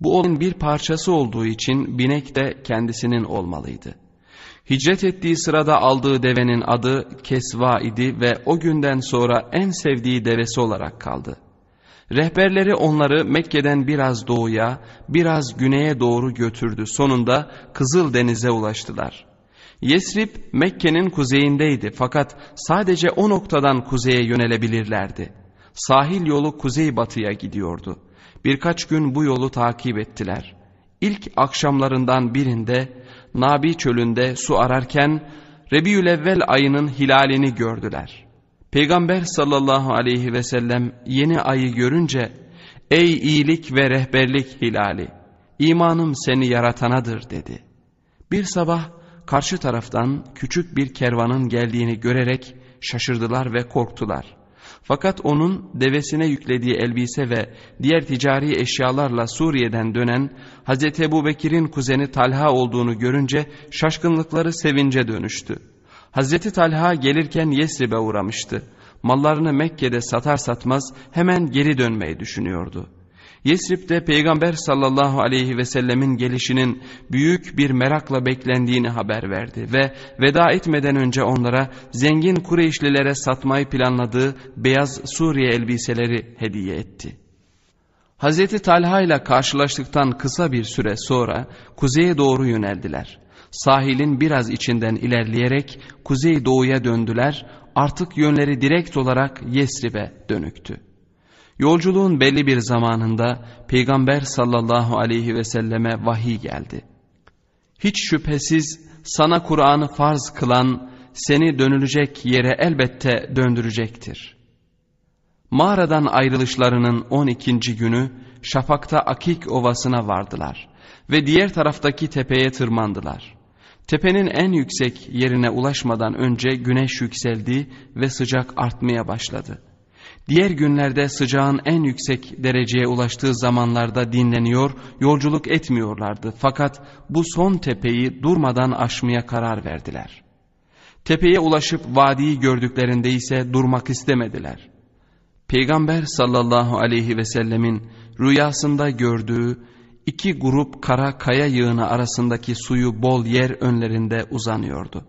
Bu olayın bir parçası olduğu için binek de kendisinin olmalıydı. Hicret ettiği sırada aldığı devenin adı Kesva idi ve o günden sonra en sevdiği devesi olarak kaldı. Rehberleri onları Mekke'den biraz doğuya, biraz güneye doğru götürdü. Sonunda Kızıl Deniz'e ulaştılar. Yesrib Mekke'nin kuzeyindeydi fakat sadece o noktadan kuzeye yönelebilirlerdi. Sahil yolu kuzey-batıya gidiyordu. Birkaç gün bu yolu takip ettiler. İlk akşamlarından birinde Nabi çölünde su ararken Rebiülevvel ayının hilalini gördüler. Peygamber sallallahu aleyhi ve sellem yeni ayı görünce ''Ey iyilik ve rehberlik hilali, imanım seni yaratanadır.'' dedi. Bir sabah karşı taraftan küçük bir kervanın geldiğini görerek şaşırdılar ve korktular. Fakat onun devesine yüklediği elbise ve diğer ticari eşyalarla Suriye'den dönen Hz. Ebu Bekir'in kuzeni Talha olduğunu görünce şaşkınlıkları sevince dönüştü. Hazreti Talha gelirken Yesrib'e uğramıştı. Mallarını Mekke'de satar satmaz hemen geri dönmeyi düşünüyordu. Yesrib'de Peygamber sallallahu aleyhi ve sellemin gelişinin büyük bir merakla beklendiğini haber verdi ve veda etmeden önce onlara zengin Kureyşlilere satmayı planladığı beyaz Suriye elbiseleri hediye etti. Hazreti Talha ile karşılaştıktan kısa bir süre sonra kuzeye doğru yöneldiler. Sahilin biraz içinden ilerleyerek kuzey doğuya döndüler artık yönleri direkt olarak Yesrib'e dönüktü. Yolculuğun belli bir zamanında Peygamber sallallahu aleyhi ve selleme vahiy geldi. Hiç şüphesiz sana Kur'an'ı farz kılan seni dönülecek yere elbette döndürecektir. Mağaradan ayrılışlarının 12. günü Şafak'ta Akik Ovası'na vardılar ve diğer taraftaki tepeye tırmandılar. Tepenin en yüksek yerine ulaşmadan önce güneş yükseldi ve sıcak artmaya başladı. Diğer günlerde sıcağın en yüksek dereceye ulaştığı zamanlarda dinleniyor, yolculuk etmiyorlardı. Fakat bu son tepeyi durmadan aşmaya karar verdiler. Tepeye ulaşıp vadiyi gördüklerinde ise durmak istemediler. Peygamber sallallahu aleyhi ve sellemin rüyasında gördüğü iki grup kara kaya yığını arasındaki suyu bol yer önlerinde uzanıyordu.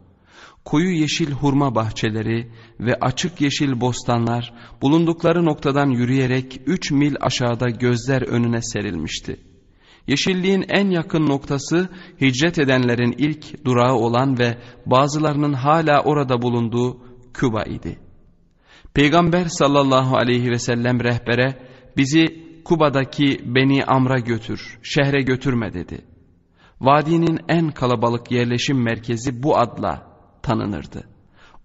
Koyu yeşil hurma bahçeleri ve açık yeşil bostanlar bulundukları noktadan yürüyerek üç mil aşağıda gözler önüne serilmişti. Yeşilliğin en yakın noktası hicret edenlerin ilk durağı olan ve bazılarının hala orada bulunduğu Küba idi. Peygamber sallallahu aleyhi ve sellem rehbere bizi Kuba'daki Beni Amr'a götür, şehre götürme dedi. Vadinin en kalabalık yerleşim merkezi bu adla tanınırdı.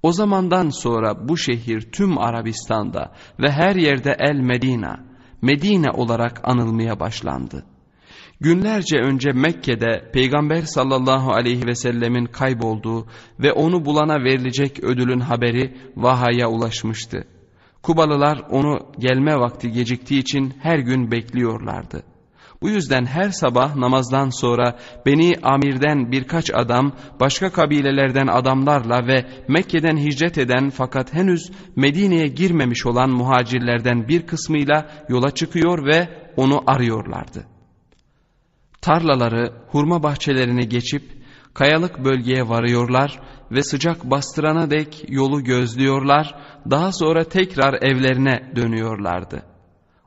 O zamandan sonra bu şehir tüm Arabistan'da ve her yerde El Medina, Medine olarak anılmaya başlandı. Günlerce önce Mekke'de Peygamber sallallahu aleyhi ve sellemin kaybolduğu ve onu bulana verilecek ödülün haberi Vaha'ya ulaşmıştı. Kubalılar onu gelme vakti geciktiği için her gün bekliyorlardı. Bu yüzden her sabah namazdan sonra Beni Amir'den birkaç adam başka kabilelerden adamlarla ve Mekke'den hicret eden fakat henüz Medine'ye girmemiş olan muhacirlerden bir kısmıyla yola çıkıyor ve onu arıyorlardı. Tarlaları, hurma bahçelerini geçip kayalık bölgeye varıyorlar ve sıcak bastırana dek yolu gözlüyorlar, daha sonra tekrar evlerine dönüyorlardı.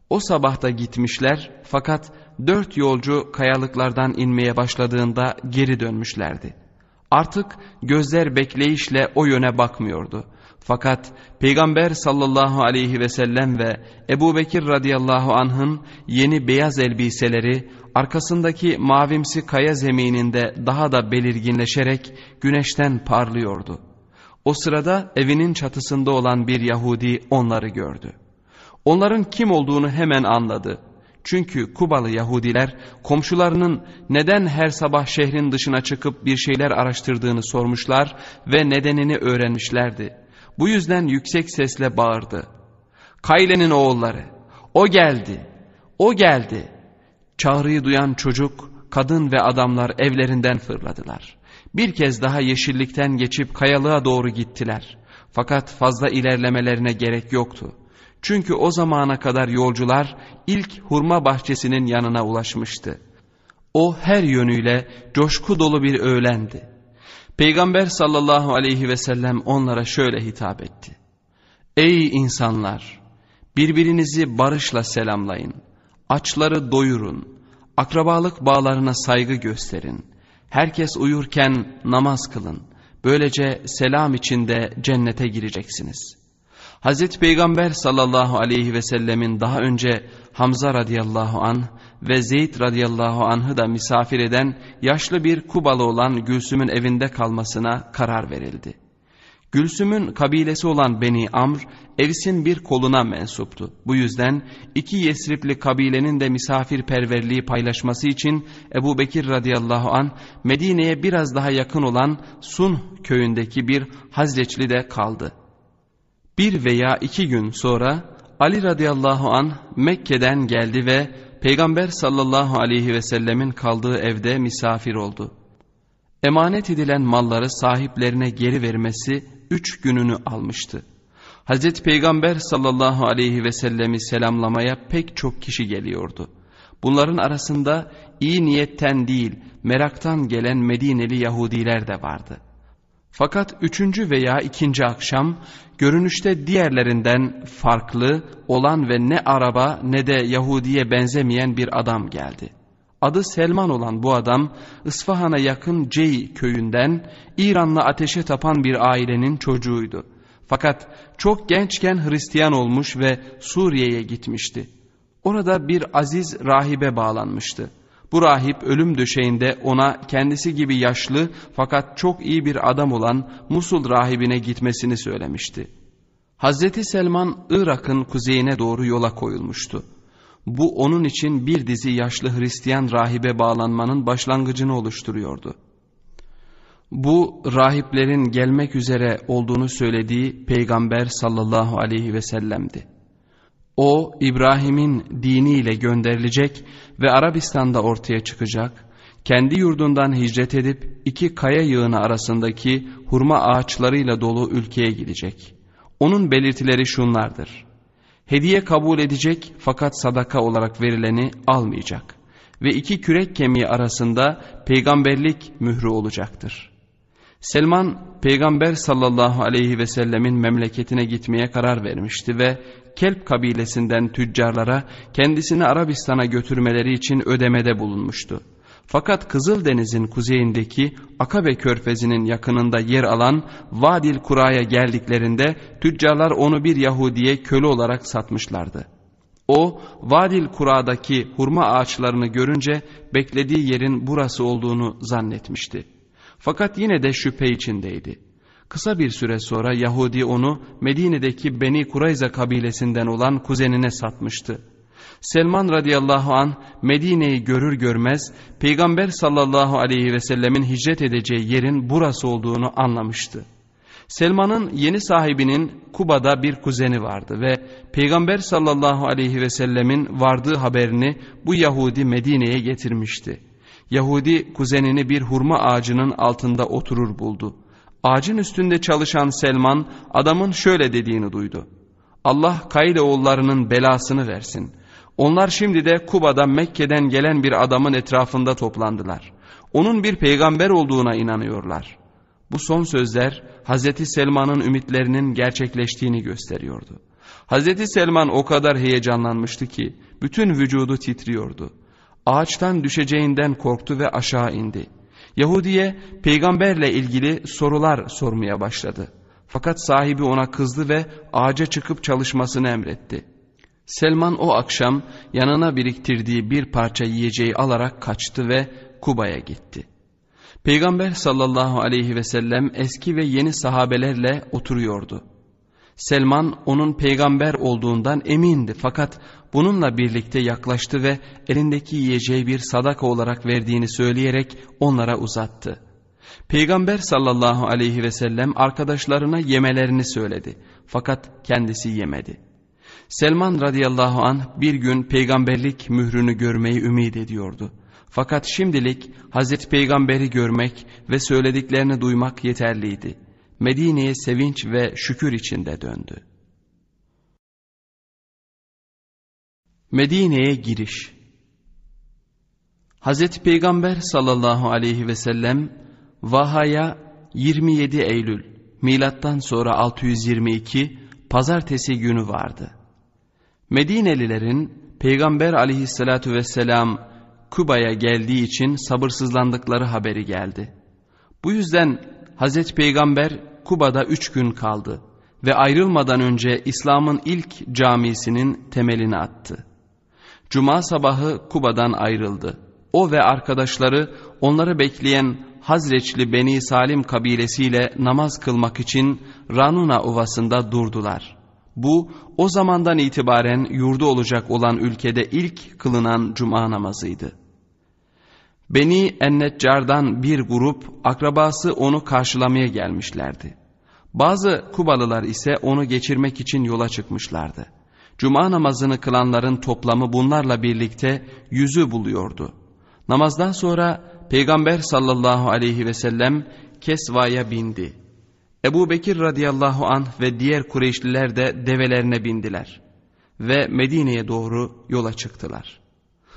O sabahta gitmişler fakat dört yolcu kayalıklardan inmeye başladığında geri dönmüşlerdi. Artık gözler bekleyişle o yöne bakmıyordu. Fakat Peygamber sallallahu aleyhi ve sellem ve Ebu Bekir radıyallahu anh'ın yeni beyaz elbiseleri arkasındaki mavimsi kaya zemininde daha da belirginleşerek güneşten parlıyordu. O sırada evinin çatısında olan bir Yahudi onları gördü. Onların kim olduğunu hemen anladı. Çünkü Kubalı Yahudiler komşularının neden her sabah şehrin dışına çıkıp bir şeyler araştırdığını sormuşlar ve nedenini öğrenmişlerdi. Bu yüzden yüksek sesle bağırdı. Kayle'nin oğulları, o geldi, o geldi. Çağrıyı duyan çocuk, kadın ve adamlar evlerinden fırladılar. Bir kez daha yeşillikten geçip kayalığa doğru gittiler. Fakat fazla ilerlemelerine gerek yoktu. Çünkü o zamana kadar yolcular ilk hurma bahçesinin yanına ulaşmıştı. O her yönüyle coşku dolu bir öğlendi. Peygamber sallallahu aleyhi ve sellem onlara şöyle hitap etti. Ey insanlar! Birbirinizi barışla selamlayın. Açları doyurun. Akrabalık bağlarına saygı gösterin. Herkes uyurken namaz kılın. Böylece selam içinde cennete gireceksiniz. Hazreti Peygamber sallallahu aleyhi ve sellemin daha önce Hamza radıyallahu an ve Zeyd radıyallahu anh'ı da misafir eden yaşlı bir Kubalı olan Gülsüm'ün evinde kalmasına karar verildi. Gülsüm'ün kabilesi olan Beni Amr, Evs'in bir koluna mensuptu. Bu yüzden iki Yesripli kabilenin de misafirperverliği paylaşması için Ebu Bekir radıyallahu an Medine'ye biraz daha yakın olan Sun köyündeki bir Hazreçli de kaldı. Bir veya iki gün sonra Ali radıyallahu an Mekke'den geldi ve Peygamber sallallahu aleyhi ve sellemin kaldığı evde misafir oldu. Emanet edilen malları sahiplerine geri vermesi üç gününü almıştı. Hazreti Peygamber sallallahu aleyhi ve sellemi selamlamaya pek çok kişi geliyordu. Bunların arasında iyi niyetten değil meraktan gelen Medineli Yahudiler de vardı. Fakat üçüncü veya ikinci akşam görünüşte diğerlerinden farklı olan ve ne araba ne de Yahudiye benzemeyen bir adam geldi. Adı Selman olan bu adam İsfahan'a yakın Cey köyünden İran'la ateşe tapan bir ailenin çocuğuydu. Fakat çok gençken Hristiyan olmuş ve Suriye'ye gitmişti. Orada bir aziz rahibe bağlanmıştı. Bu rahip ölüm döşeğinde ona kendisi gibi yaşlı fakat çok iyi bir adam olan Musul rahibine gitmesini söylemişti. Hazreti Selman Irak'ın kuzeyine doğru yola koyulmuştu. Bu onun için bir dizi yaşlı Hristiyan rahibe bağlanmanın başlangıcını oluşturuyordu. Bu rahiplerin gelmek üzere olduğunu söylediği Peygamber sallallahu aleyhi ve sellem'di. O İbrahim'in diniyle gönderilecek ve Arabistan'da ortaya çıkacak, kendi yurdundan hicret edip iki kaya yığını arasındaki hurma ağaçlarıyla dolu ülkeye gidecek. Onun belirtileri şunlardır. Hediye kabul edecek fakat sadaka olarak verileni almayacak ve iki kürek kemiği arasında peygamberlik mührü olacaktır. Selman peygamber sallallahu aleyhi ve sellemin memleketine gitmeye karar vermişti ve Kelp kabilesinden tüccarlara kendisini Arabistan'a götürmeleri için ödemede bulunmuştu. Fakat Kızıldeniz'in kuzeyindeki Akabe körfezinin yakınında yer alan Vadil Kura'ya geldiklerinde tüccarlar onu bir Yahudiye köle olarak satmışlardı. O Vadil Kura'daki hurma ağaçlarını görünce beklediği yerin burası olduğunu zannetmişti. Fakat yine de şüphe içindeydi. Kısa bir süre sonra Yahudi onu Medine'deki Beni Kurayza kabilesinden olan kuzenine satmıştı. Selman radıyallahu an Medine'yi görür görmez Peygamber sallallahu aleyhi ve sellemin hicret edeceği yerin burası olduğunu anlamıştı. Selman'ın yeni sahibinin Kuba'da bir kuzeni vardı ve Peygamber sallallahu aleyhi ve sellemin vardığı haberini bu Yahudi Medine'ye getirmişti. Yahudi kuzenini bir hurma ağacının altında oturur buldu. Ağacın üstünde çalışan Selman adamın şöyle dediğini duydu. Allah Kayle oğullarının belasını versin. Onlar şimdi de Kuba'da Mekke'den gelen bir adamın etrafında toplandılar. Onun bir peygamber olduğuna inanıyorlar. Bu son sözler Hazreti Selman'ın ümitlerinin gerçekleştiğini gösteriyordu. Hazreti Selman o kadar heyecanlanmıştı ki bütün vücudu titriyordu. Ağaçtan düşeceğinden korktu ve aşağı indi. Yahudiye peygamberle ilgili sorular sormaya başladı. Fakat sahibi ona kızdı ve ağaca çıkıp çalışmasını emretti. Selman o akşam yanına biriktirdiği bir parça yiyeceği alarak kaçtı ve Kuba'ya gitti. Peygamber sallallahu aleyhi ve sellem eski ve yeni sahabelerle oturuyordu. Selman onun peygamber olduğundan emindi fakat bununla birlikte yaklaştı ve elindeki yiyeceği bir sadaka olarak verdiğini söyleyerek onlara uzattı. Peygamber sallallahu aleyhi ve sellem arkadaşlarına yemelerini söyledi fakat kendisi yemedi. Selman radıyallahu an bir gün peygamberlik mührünü görmeyi ümit ediyordu. Fakat şimdilik Hazreti Peygamberi görmek ve söylediklerini duymak yeterliydi. Medine'ye sevinç ve şükür içinde döndü. Medine'ye giriş Hazreti Peygamber sallallahu aleyhi ve sellem Vaha'ya 27 Eylül milattan sonra 622 pazartesi günü vardı. Medinelilerin Peygamber aleyhissalatu vesselam Kuba'ya geldiği için sabırsızlandıkları haberi geldi. Bu yüzden Hazreti Peygamber Kuba'da üç gün kaldı ve ayrılmadan önce İslam'ın ilk camisinin temelini attı. Cuma sabahı Kuba'dan ayrıldı. O ve arkadaşları onları bekleyen Hazreçli Beni Salim kabilesiyle namaz kılmak için Ranuna Ovası'nda durdular. Bu o zamandan itibaren yurdu olacak olan ülkede ilk kılınan cuma namazıydı. Beni Enneccar'dan bir grup akrabası onu karşılamaya gelmişlerdi. Bazı Kubalılar ise onu geçirmek için yola çıkmışlardı. Cuma namazını kılanların toplamı bunlarla birlikte yüzü buluyordu. Namazdan sonra Peygamber sallallahu aleyhi ve sellem Kesva'ya bindi. Ebu Bekir radıyallahu anh ve diğer Kureyşliler de develerine bindiler ve Medine'ye doğru yola çıktılar.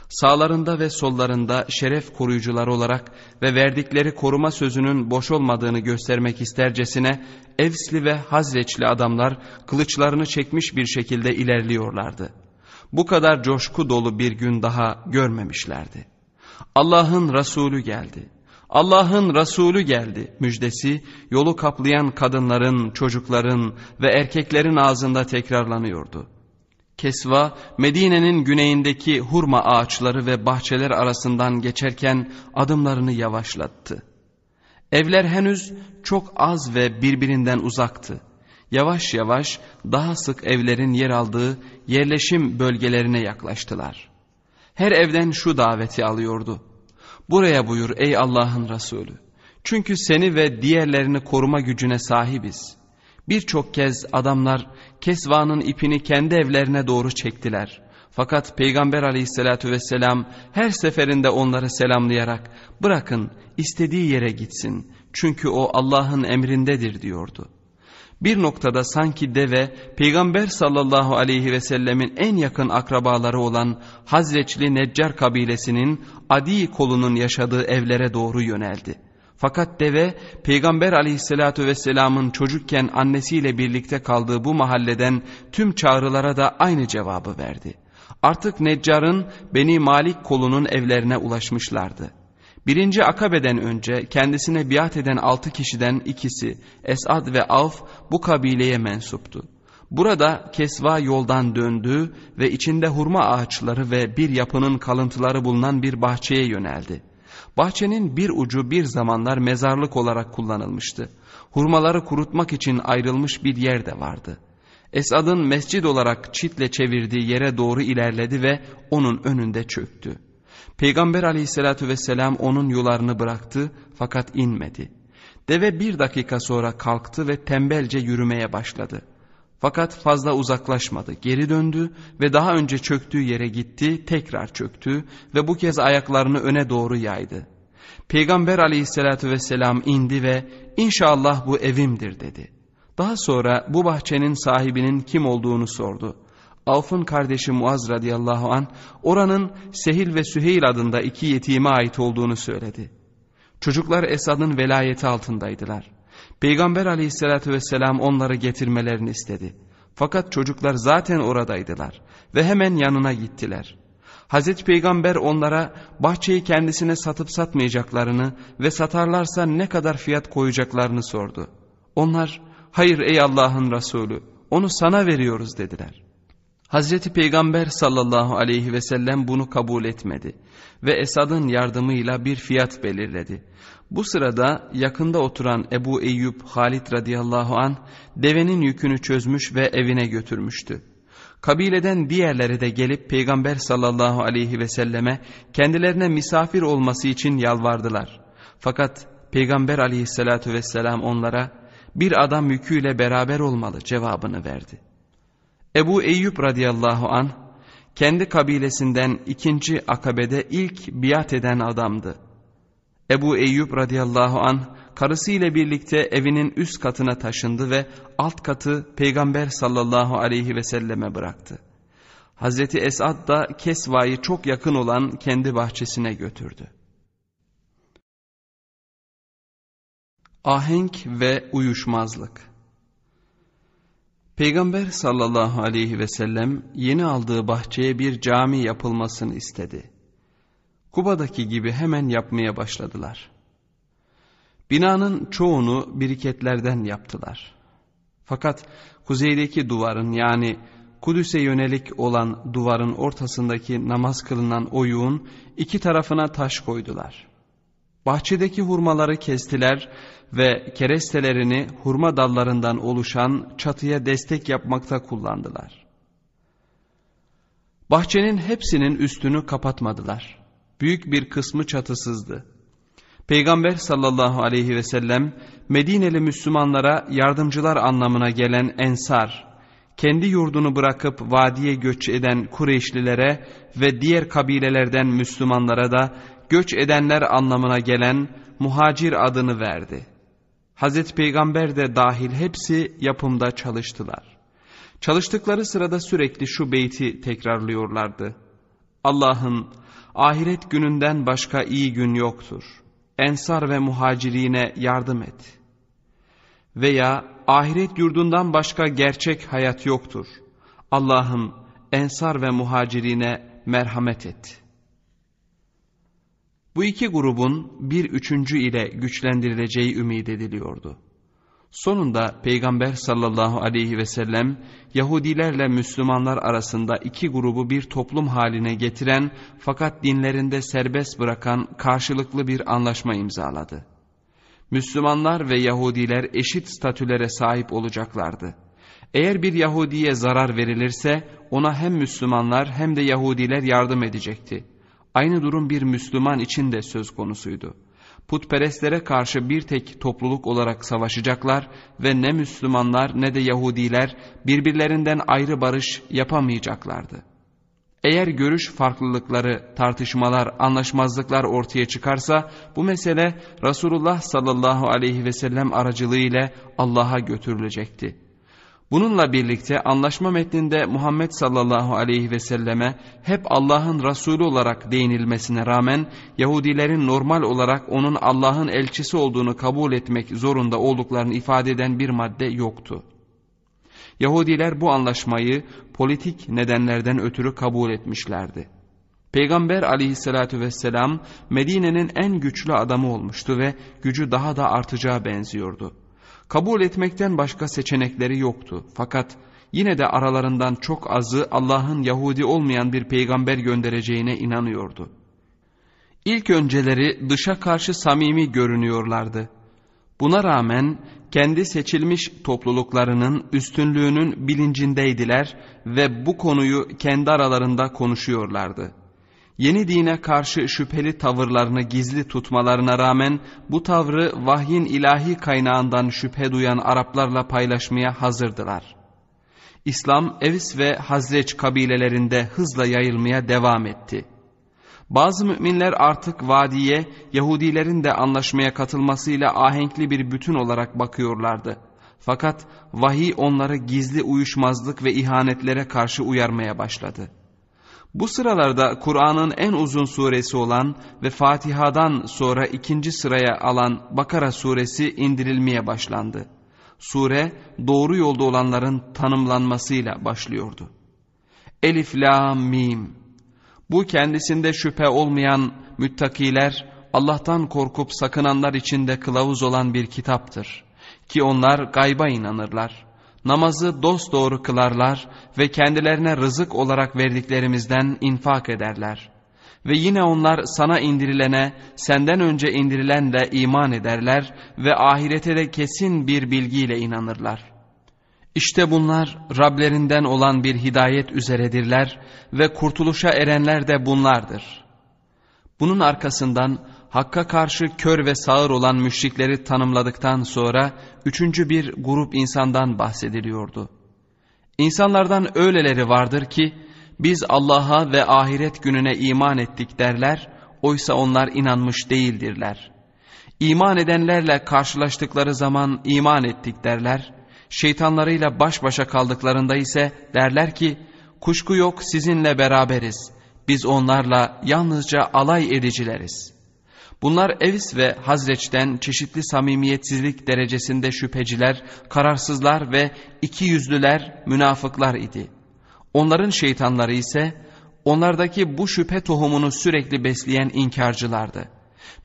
Sağlarında ve sollarında şeref koruyucular olarak ve verdikleri koruma sözünün boş olmadığını göstermek istercesine Evsli ve Hazreçli adamlar kılıçlarını çekmiş bir şekilde ilerliyorlardı. Bu kadar coşku dolu bir gün daha görmemişlerdi. Allah'ın Resulü geldi. Allah'ın Resulü geldi müjdesi yolu kaplayan kadınların, çocukların ve erkeklerin ağzında tekrarlanıyordu. Kesva Medine'nin güneyindeki hurma ağaçları ve bahçeler arasından geçerken adımlarını yavaşlattı. Evler henüz çok az ve birbirinden uzaktı. Yavaş yavaş daha sık evlerin yer aldığı yerleşim bölgelerine yaklaştılar. Her evden şu daveti alıyordu. Buraya buyur ey Allah'ın Resulü. Çünkü seni ve diğerlerini koruma gücüne sahibiz. Birçok kez adamlar Kesva'nın ipini kendi evlerine doğru çektiler. Fakat Peygamber aleyhissalatü vesselam her seferinde onları selamlayarak bırakın istediği yere gitsin. Çünkü o Allah'ın emrindedir diyordu. Bir noktada sanki deve Peygamber sallallahu aleyhi ve sellemin en yakın akrabaları olan Hazreçli Neccar kabilesinin Adi kolunun yaşadığı evlere doğru yöneldi. Fakat deve Peygamber aleyhissalatü vesselamın çocukken annesiyle birlikte kaldığı bu mahalleden tüm çağrılara da aynı cevabı verdi. Artık Neccar'ın Beni Malik kolunun evlerine ulaşmışlardı. Birinci Akabe'den önce kendisine biat eden altı kişiden ikisi Esad ve Avf bu kabileye mensuptu. Burada Kesva yoldan döndü ve içinde hurma ağaçları ve bir yapının kalıntıları bulunan bir bahçeye yöneldi. Bahçenin bir ucu bir zamanlar mezarlık olarak kullanılmıştı. Hurmaları kurutmak için ayrılmış bir yer de vardı. Esad'ın mescid olarak çitle çevirdiği yere doğru ilerledi ve onun önünde çöktü. Peygamber aleyhissalatü vesselam onun yularını bıraktı fakat inmedi. Deve bir dakika sonra kalktı ve tembelce yürümeye başladı. Fakat fazla uzaklaşmadı. Geri döndü ve daha önce çöktüğü yere gitti, tekrar çöktü ve bu kez ayaklarını öne doğru yaydı. Peygamber aleyhissalatü vesselam indi ve inşallah bu evimdir dedi. Daha sonra bu bahçenin sahibinin kim olduğunu sordu. Avf'ın kardeşi Muaz radıyallahu an oranın Sehil ve Süheyl adında iki yetime ait olduğunu söyledi. Çocuklar Esad'ın velayeti altındaydılar. Peygamber aleyhissalatü vesselam onları getirmelerini istedi. Fakat çocuklar zaten oradaydılar ve hemen yanına gittiler. Hazreti Peygamber onlara bahçeyi kendisine satıp satmayacaklarını ve satarlarsa ne kadar fiyat koyacaklarını sordu. Onlar hayır ey Allah'ın Resulü onu sana veriyoruz dediler. Hazreti Peygamber sallallahu aleyhi ve sellem bunu kabul etmedi ve Esad'ın yardımıyla bir fiyat belirledi. Bu sırada yakında oturan Ebu Eyyub Halid radıyallahu an devenin yükünü çözmüş ve evine götürmüştü. Kabileden diğerleri de gelip Peygamber sallallahu aleyhi ve selleme kendilerine misafir olması için yalvardılar. Fakat Peygamber aleyhissalatu vesselam onlara bir adam yüküyle beraber olmalı cevabını verdi. Ebu Eyyub radıyallahu an kendi kabilesinden ikinci akabede ilk biat eden adamdı. Ebu Eyyub radıyallahu an karısıyla birlikte evinin üst katına taşındı ve alt katı peygamber sallallahu aleyhi ve selleme bıraktı. Hazreti Esad da Kesva'yı çok yakın olan kendi bahçesine götürdü. Ahenk ve uyuşmazlık Peygamber sallallahu aleyhi ve sellem yeni aldığı bahçeye bir cami yapılmasını istedi. Kuba'daki gibi hemen yapmaya başladılar. Binanın çoğunu biriketlerden yaptılar. Fakat kuzeydeki duvarın yani Kudüs'e yönelik olan duvarın ortasındaki namaz kılınan oyuğun iki tarafına taş koydular. Bahçedeki hurmaları kestiler ve kerestelerini hurma dallarından oluşan çatıya destek yapmakta kullandılar. Bahçenin hepsinin üstünü kapatmadılar. Büyük bir kısmı çatısızdı. Peygamber sallallahu aleyhi ve sellem Medineli Müslümanlara yardımcılar anlamına gelen ensar, kendi yurdunu bırakıp vadiye göç eden Kureyşlilere ve diğer kabilelerden Müslümanlara da göç edenler anlamına gelen muhacir adını verdi. Hazreti Peygamber de dahil hepsi yapımda çalıştılar. Çalıştıkları sırada sürekli şu beyti tekrarlıyorlardı. Allah'ın ahiret gününden başka iyi gün yoktur. Ensar ve muhacirine yardım et. Veya ahiret yurdundan başka gerçek hayat yoktur. Allah'ım ensar ve muhacirine merhamet et.'' Bu iki grubun bir üçüncü ile güçlendirileceği ümit ediliyordu. Sonunda Peygamber sallallahu aleyhi ve sellem Yahudilerle Müslümanlar arasında iki grubu bir toplum haline getiren fakat dinlerinde serbest bırakan karşılıklı bir anlaşma imzaladı. Müslümanlar ve Yahudiler eşit statülere sahip olacaklardı. Eğer bir Yahudiye zarar verilirse ona hem Müslümanlar hem de Yahudiler yardım edecekti. Aynı durum bir Müslüman için de söz konusuydu. Putperestlere karşı bir tek topluluk olarak savaşacaklar ve ne Müslümanlar ne de Yahudiler birbirlerinden ayrı barış yapamayacaklardı. Eğer görüş farklılıkları, tartışmalar, anlaşmazlıklar ortaya çıkarsa bu mesele Resulullah sallallahu aleyhi ve sellem aracılığıyla Allah'a götürülecekti. Bununla birlikte anlaşma metninde Muhammed sallallahu aleyhi ve selleme hep Allah'ın Resulü olarak değinilmesine rağmen Yahudilerin normal olarak onun Allah'ın elçisi olduğunu kabul etmek zorunda olduklarını ifade eden bir madde yoktu. Yahudiler bu anlaşmayı politik nedenlerden ötürü kabul etmişlerdi. Peygamber aleyhissalatü vesselam Medine'nin en güçlü adamı olmuştu ve gücü daha da artacağı benziyordu. Kabul etmekten başka seçenekleri yoktu. Fakat yine de aralarından çok azı Allah'ın Yahudi olmayan bir peygamber göndereceğine inanıyordu. İlk önceleri dışa karşı samimi görünüyorlardı. Buna rağmen kendi seçilmiş topluluklarının üstünlüğünün bilincindeydiler ve bu konuyu kendi aralarında konuşuyorlardı. Yeni dine karşı şüpheli tavırlarını gizli tutmalarına rağmen bu tavrı vahyin ilahi kaynağından şüphe duyan Araplarla paylaşmaya hazırdılar. İslam Evis ve Hazreç kabilelerinde hızla yayılmaya devam etti. Bazı müminler artık vadiye Yahudilerin de anlaşmaya katılmasıyla ahenkli bir bütün olarak bakıyorlardı. Fakat vahiy onları gizli uyuşmazlık ve ihanetlere karşı uyarmaya başladı. Bu sıralarda Kur'an'ın en uzun suresi olan ve Fatiha'dan sonra ikinci sıraya alan Bakara suresi indirilmeye başlandı. Sure doğru yolda olanların tanımlanmasıyla başlıyordu. Elif, La, Mim. Bu kendisinde şüphe olmayan müttakiler, Allah'tan korkup sakınanlar içinde kılavuz olan bir kitaptır. Ki onlar gayba inanırlar namazı dosdoğru kılarlar ve kendilerine rızık olarak verdiklerimizden infak ederler. Ve yine onlar sana indirilene, senden önce indirilenle iman ederler ve ahirete de kesin bir bilgiyle inanırlar. İşte bunlar Rablerinden olan bir hidayet üzeredirler ve kurtuluşa erenler de bunlardır. Bunun arkasından Hakk'a karşı kör ve sağır olan müşrikleri tanımladıktan sonra üçüncü bir grup insandan bahsediliyordu. İnsanlardan öyleleri vardır ki biz Allah'a ve ahiret gününe iman ettik derler, oysa onlar inanmış değildirler. İman edenlerle karşılaştıkları zaman iman ettik derler, şeytanlarıyla baş başa kaldıklarında ise derler ki kuşku yok sizinle beraberiz. Biz onlarla yalnızca alay edicileriz. Bunlar Evis ve Hazreç'ten çeşitli samimiyetsizlik derecesinde şüpheciler, kararsızlar ve iki yüzlüler, münafıklar idi. Onların şeytanları ise onlardaki bu şüphe tohumunu sürekli besleyen inkarcılardı.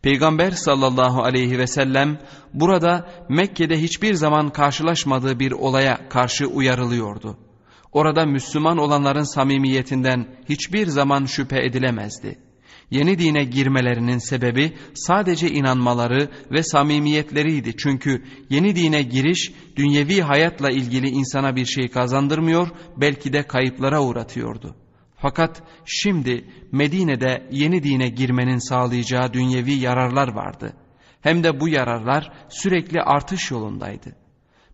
Peygamber sallallahu aleyhi ve sellem burada Mekke'de hiçbir zaman karşılaşmadığı bir olaya karşı uyarılıyordu. Orada Müslüman olanların samimiyetinden hiçbir zaman şüphe edilemezdi. Yeni dine girmelerinin sebebi sadece inanmaları ve samimiyetleriydi. Çünkü yeni dine giriş dünyevi hayatla ilgili insana bir şey kazandırmıyor belki de kayıplara uğratıyordu. Fakat şimdi Medine'de yeni dine girmenin sağlayacağı dünyevi yararlar vardı. Hem de bu yararlar sürekli artış yolundaydı.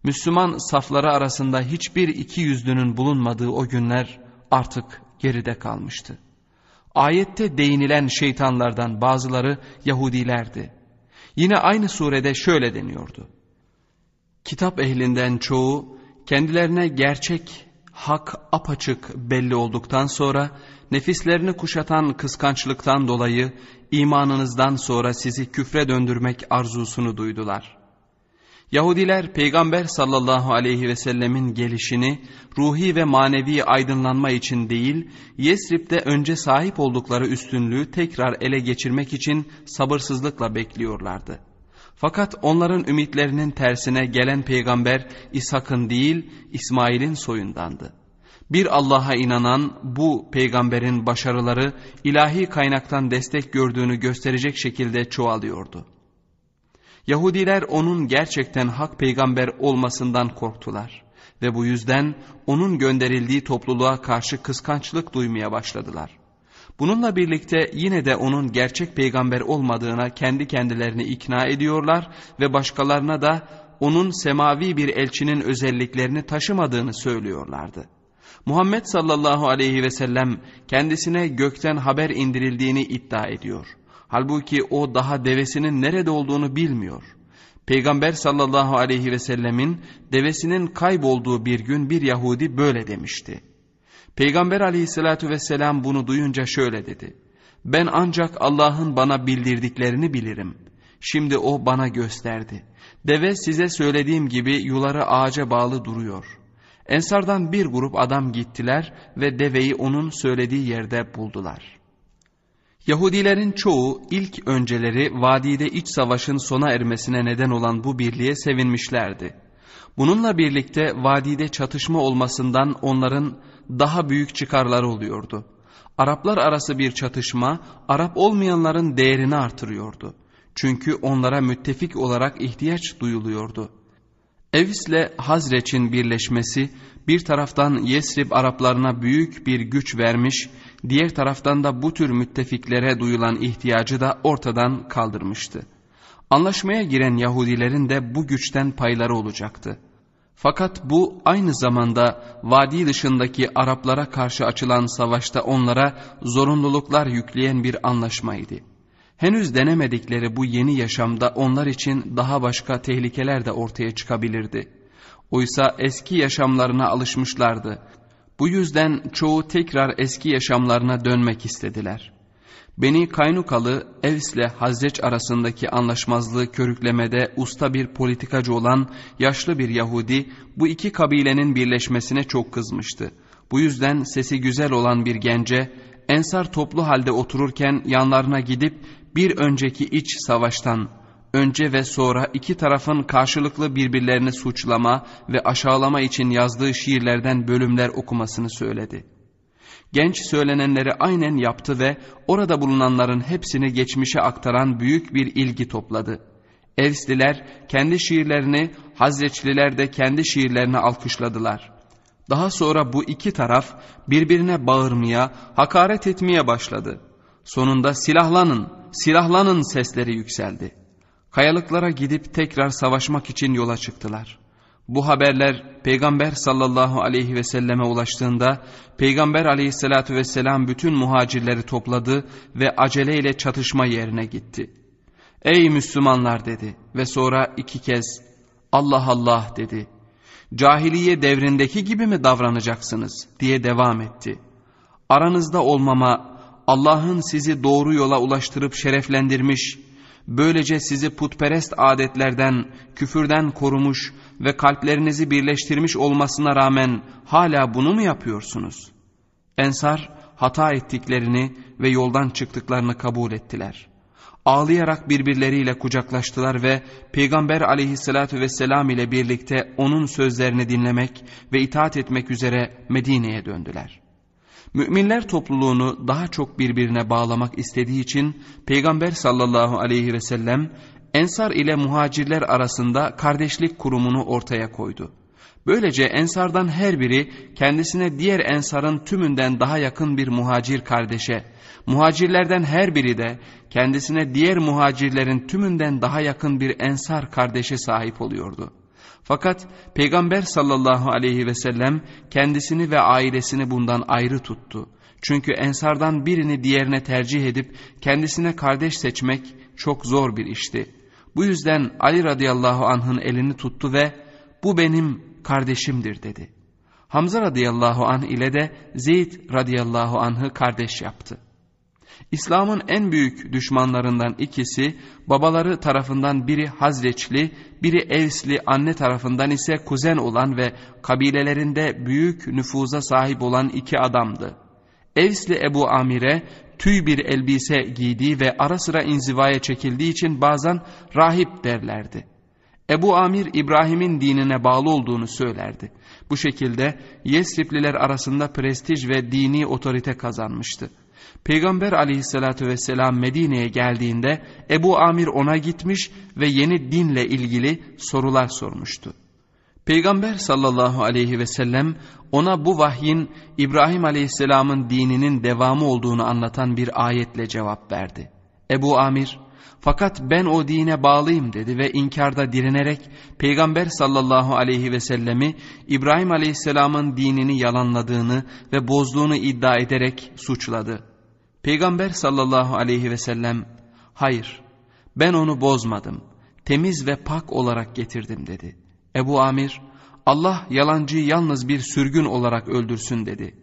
Müslüman safları arasında hiçbir iki yüzlünün bulunmadığı o günler artık geride kalmıştı. Ayette değinilen şeytanlardan bazıları Yahudilerdi. Yine aynı surede şöyle deniyordu. Kitap ehlinden çoğu kendilerine gerçek, hak apaçık belli olduktan sonra nefislerini kuşatan kıskançlıktan dolayı imanınızdan sonra sizi küfre döndürmek arzusunu duydular. Yahudiler Peygamber sallallahu aleyhi ve sellemin gelişini ruhi ve manevi aydınlanma için değil, Yesrib'de önce sahip oldukları üstünlüğü tekrar ele geçirmek için sabırsızlıkla bekliyorlardı. Fakat onların ümitlerinin tersine gelen peygamber İshak'ın değil İsmail'in soyundandı. Bir Allah'a inanan bu peygamberin başarıları ilahi kaynaktan destek gördüğünü gösterecek şekilde çoğalıyordu. Yahudiler onun gerçekten hak peygamber olmasından korktular ve bu yüzden onun gönderildiği topluluğa karşı kıskançlık duymaya başladılar. Bununla birlikte yine de onun gerçek peygamber olmadığına kendi kendilerini ikna ediyorlar ve başkalarına da onun semavi bir elçinin özelliklerini taşımadığını söylüyorlardı. Muhammed sallallahu aleyhi ve sellem kendisine gökten haber indirildiğini iddia ediyor. Halbuki o daha devesinin nerede olduğunu bilmiyor. Peygamber sallallahu aleyhi ve sellemin devesinin kaybolduğu bir gün bir Yahudi böyle demişti. Peygamber aleyhissalatü vesselam bunu duyunca şöyle dedi. Ben ancak Allah'ın bana bildirdiklerini bilirim. Şimdi o bana gösterdi. Deve size söylediğim gibi yuları ağaca bağlı duruyor. Ensardan bir grup adam gittiler ve deveyi onun söylediği yerde buldular.'' Yahudilerin çoğu ilk önceleri vadide iç savaşın sona ermesine neden olan bu birliğe sevinmişlerdi. Bununla birlikte vadide çatışma olmasından onların daha büyük çıkarları oluyordu. Araplar arası bir çatışma Arap olmayanların değerini artırıyordu. Çünkü onlara müttefik olarak ihtiyaç duyuluyordu. Evis'le Hazreç'in birleşmesi bir taraftan Yesrib Araplarına büyük bir güç vermiş, diğer taraftan da bu tür müttefiklere duyulan ihtiyacı da ortadan kaldırmıştı. Anlaşmaya giren Yahudilerin de bu güçten payları olacaktı. Fakat bu aynı zamanda vadi dışındaki Araplara karşı açılan savaşta onlara zorunluluklar yükleyen bir anlaşmaydı. Henüz denemedikleri bu yeni yaşamda onlar için daha başka tehlikeler de ortaya çıkabilirdi. Oysa eski yaşamlarına alışmışlardı. Bu yüzden çoğu tekrar eski yaşamlarına dönmek istediler. Beni Kaynukalı Evs ile Hazreç arasındaki anlaşmazlığı körüklemede usta bir politikacı olan yaşlı bir Yahudi bu iki kabilenin birleşmesine çok kızmıştı. Bu yüzden sesi güzel olan bir gence Ensar toplu halde otururken yanlarına gidip bir önceki iç savaştan önce ve sonra iki tarafın karşılıklı birbirlerini suçlama ve aşağılama için yazdığı şiirlerden bölümler okumasını söyledi. Genç söylenenleri aynen yaptı ve orada bulunanların hepsini geçmişe aktaran büyük bir ilgi topladı. Evsliler kendi şiirlerini, Hazreçliler de kendi şiirlerini alkışladılar. Daha sonra bu iki taraf birbirine bağırmaya, hakaret etmeye başladı. Sonunda silahlanın, silahlanın sesleri yükseldi. Kayalıklara gidip tekrar savaşmak için yola çıktılar. Bu haberler Peygamber sallallahu aleyhi ve selleme ulaştığında Peygamber aleyhissalatü vesselam bütün muhacirleri topladı ve aceleyle çatışma yerine gitti. Ey Müslümanlar dedi ve sonra iki kez Allah Allah dedi. Cahiliye devrindeki gibi mi davranacaksınız diye devam etti. Aranızda olmama, Allah'ın sizi doğru yola ulaştırıp şereflendirmiş, böylece sizi putperest adetlerden, küfürden korumuş ve kalplerinizi birleştirmiş olmasına rağmen hala bunu mu yapıyorsunuz? Ensar hata ettiklerini ve yoldan çıktıklarını kabul ettiler. Ağlayarak birbirleriyle kucaklaştılar ve Peygamber aleyhissalatü vesselam ile birlikte onun sözlerini dinlemek ve itaat etmek üzere Medine'ye döndüler. Müminler topluluğunu daha çok birbirine bağlamak istediği için Peygamber sallallahu aleyhi ve sellem Ensar ile muhacirler arasında kardeşlik kurumunu ortaya koydu. Böylece ensardan her biri kendisine diğer ensarın tümünden daha yakın bir muhacir kardeşe, muhacirlerden her biri de kendisine diğer muhacirlerin tümünden daha yakın bir ensar kardeşe sahip oluyordu. Fakat Peygamber sallallahu aleyhi ve sellem kendisini ve ailesini bundan ayrı tuttu. Çünkü ensardan birini diğerine tercih edip kendisine kardeş seçmek çok zor bir işti. Bu yüzden Ali radıyallahu anh'ın elini tuttu ve bu benim kardeşimdir dedi. Hamza radıyallahu anh ile de Zeyd radıyallahu anh'ı kardeş yaptı. İslam'ın en büyük düşmanlarından ikisi babaları tarafından biri Hazreçli, biri Evsli anne tarafından ise kuzen olan ve kabilelerinde büyük nüfuza sahip olan iki adamdı. Evsli Ebu Amir'e tüy bir elbise giydiği ve ara sıra inzivaya çekildiği için bazen rahip derlerdi. Ebu Amir İbrahim'in dinine bağlı olduğunu söylerdi. Bu şekilde Yesripliler arasında prestij ve dini otorite kazanmıştı. Peygamber aleyhissalatü vesselam Medine'ye geldiğinde Ebu Amir ona gitmiş ve yeni dinle ilgili sorular sormuştu. Peygamber sallallahu aleyhi ve sellem ona bu vahyin İbrahim aleyhisselamın dininin devamı olduğunu anlatan bir ayetle cevap verdi. Ebu Amir fakat ben o dine bağlıyım dedi ve inkarda direnerek Peygamber sallallahu aleyhi ve sellemi İbrahim aleyhisselamın dinini yalanladığını ve bozduğunu iddia ederek suçladı. Peygamber sallallahu aleyhi ve sellem hayır ben onu bozmadım temiz ve pak olarak getirdim dedi. Ebu Amir Allah yalancıyı yalnız bir sürgün olarak öldürsün dedi.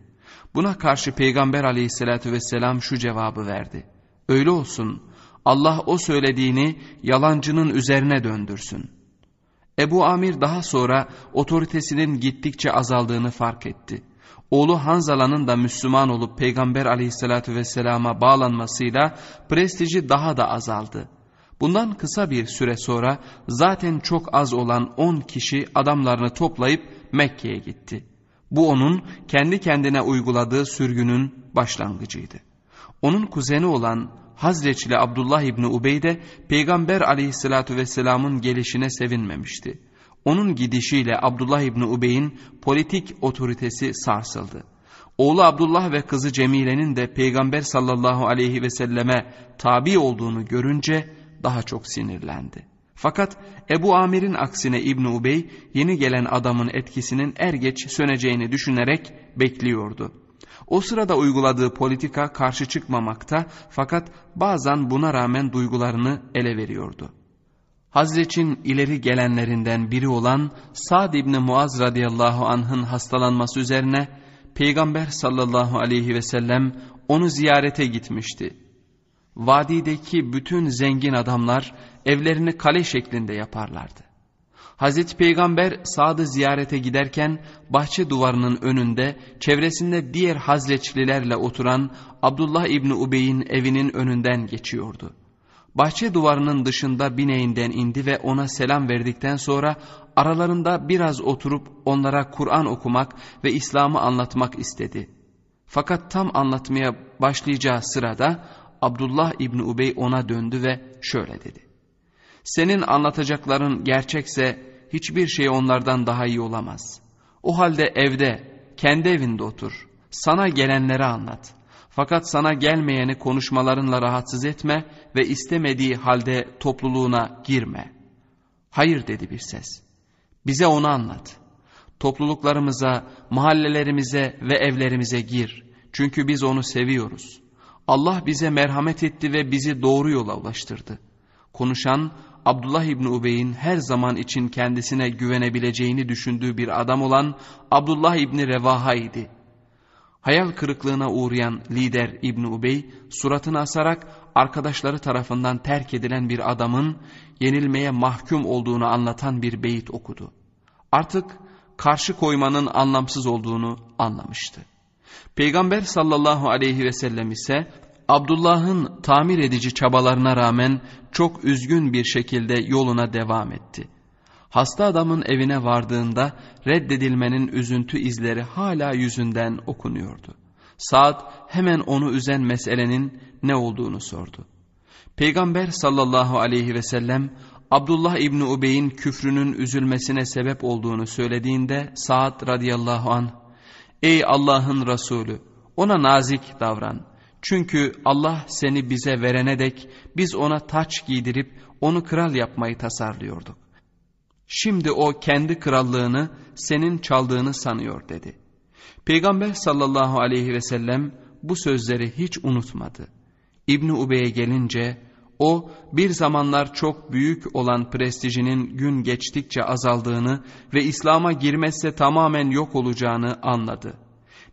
Buna karşı Peygamber aleyhissalatü vesselam şu cevabı verdi. Öyle olsun Allah o söylediğini yalancının üzerine döndürsün. Ebu Amir daha sonra otoritesinin gittikçe azaldığını fark etti. Oğlu Hanzala'nın da Müslüman olup Peygamber aleyhissalatü vesselama bağlanmasıyla prestiji daha da azaldı. Bundan kısa bir süre sonra zaten çok az olan on kişi adamlarını toplayıp Mekke'ye gitti. Bu onun kendi kendine uyguladığı sürgünün başlangıcıydı. Onun kuzeni olan Hazreçli Abdullah İbni Ubey de Peygamber aleyhissalatü vesselamın gelişine sevinmemişti. Onun gidişiyle Abdullah İbni Ubey'in politik otoritesi sarsıldı. Oğlu Abdullah ve kızı Cemile'nin de Peygamber sallallahu aleyhi ve selleme tabi olduğunu görünce daha çok sinirlendi. Fakat Ebu Amir'in aksine İbni Ubey yeni gelen adamın etkisinin er geç söneceğini düşünerek bekliyordu. O sırada uyguladığı politika karşı çıkmamakta fakat bazen buna rağmen duygularını ele veriyordu. Hazreç'in ileri gelenlerinden biri olan Sa'd İbni Muaz radıyallahu anh'ın hastalanması üzerine Peygamber sallallahu aleyhi ve sellem onu ziyarete gitmişti. Vadideki bütün zengin adamlar evlerini kale şeklinde yaparlardı. Hazreti Peygamber Sad'ı ziyarete giderken bahçe duvarının önünde çevresinde diğer hazreçlilerle oturan Abdullah İbni Ubey'in evinin önünden geçiyordu. Bahçe duvarının dışında bineğinden indi ve ona selam verdikten sonra aralarında biraz oturup onlara Kur'an okumak ve İslam'ı anlatmak istedi. Fakat tam anlatmaya başlayacağı sırada Abdullah İbni Ubey ona döndü ve şöyle dedi. Senin anlatacakların gerçekse hiçbir şey onlardan daha iyi olamaz. O halde evde, kendi evinde otur. Sana gelenleri anlat. Fakat sana gelmeyeni konuşmalarınla rahatsız etme ve istemediği halde topluluğuna girme. Hayır dedi bir ses. Bize onu anlat. Topluluklarımıza, mahallelerimize ve evlerimize gir. Çünkü biz onu seviyoruz. Allah bize merhamet etti ve bizi doğru yola ulaştırdı. Konuşan Abdullah İbni Ubey'in her zaman için kendisine güvenebileceğini düşündüğü bir adam olan Abdullah İbni Revaha idi. Hayal kırıklığına uğrayan lider İbni Ubey suratını asarak arkadaşları tarafından terk edilen bir adamın yenilmeye mahkum olduğunu anlatan bir beyit okudu. Artık karşı koymanın anlamsız olduğunu anlamıştı. Peygamber sallallahu aleyhi ve sellem ise Abdullah'ın tamir edici çabalarına rağmen çok üzgün bir şekilde yoluna devam etti. Hasta adamın evine vardığında reddedilmenin üzüntü izleri hala yüzünden okunuyordu. Saat hemen onu üzen meselenin ne olduğunu sordu. Peygamber sallallahu aleyhi ve sellem Abdullah İbni Ubey'in küfrünün üzülmesine sebep olduğunu söylediğinde Saad radıyallahu an Ey Allah'ın Resulü ona nazik davran. Çünkü Allah seni bize verene dek biz ona taç giydirip onu kral yapmayı tasarlıyorduk. Şimdi o kendi krallığını senin çaldığını sanıyor dedi. Peygamber sallallahu aleyhi ve sellem bu sözleri hiç unutmadı. İbni Ubey'e gelince o bir zamanlar çok büyük olan prestijinin gün geçtikçe azaldığını ve İslam'a girmezse tamamen yok olacağını anladı.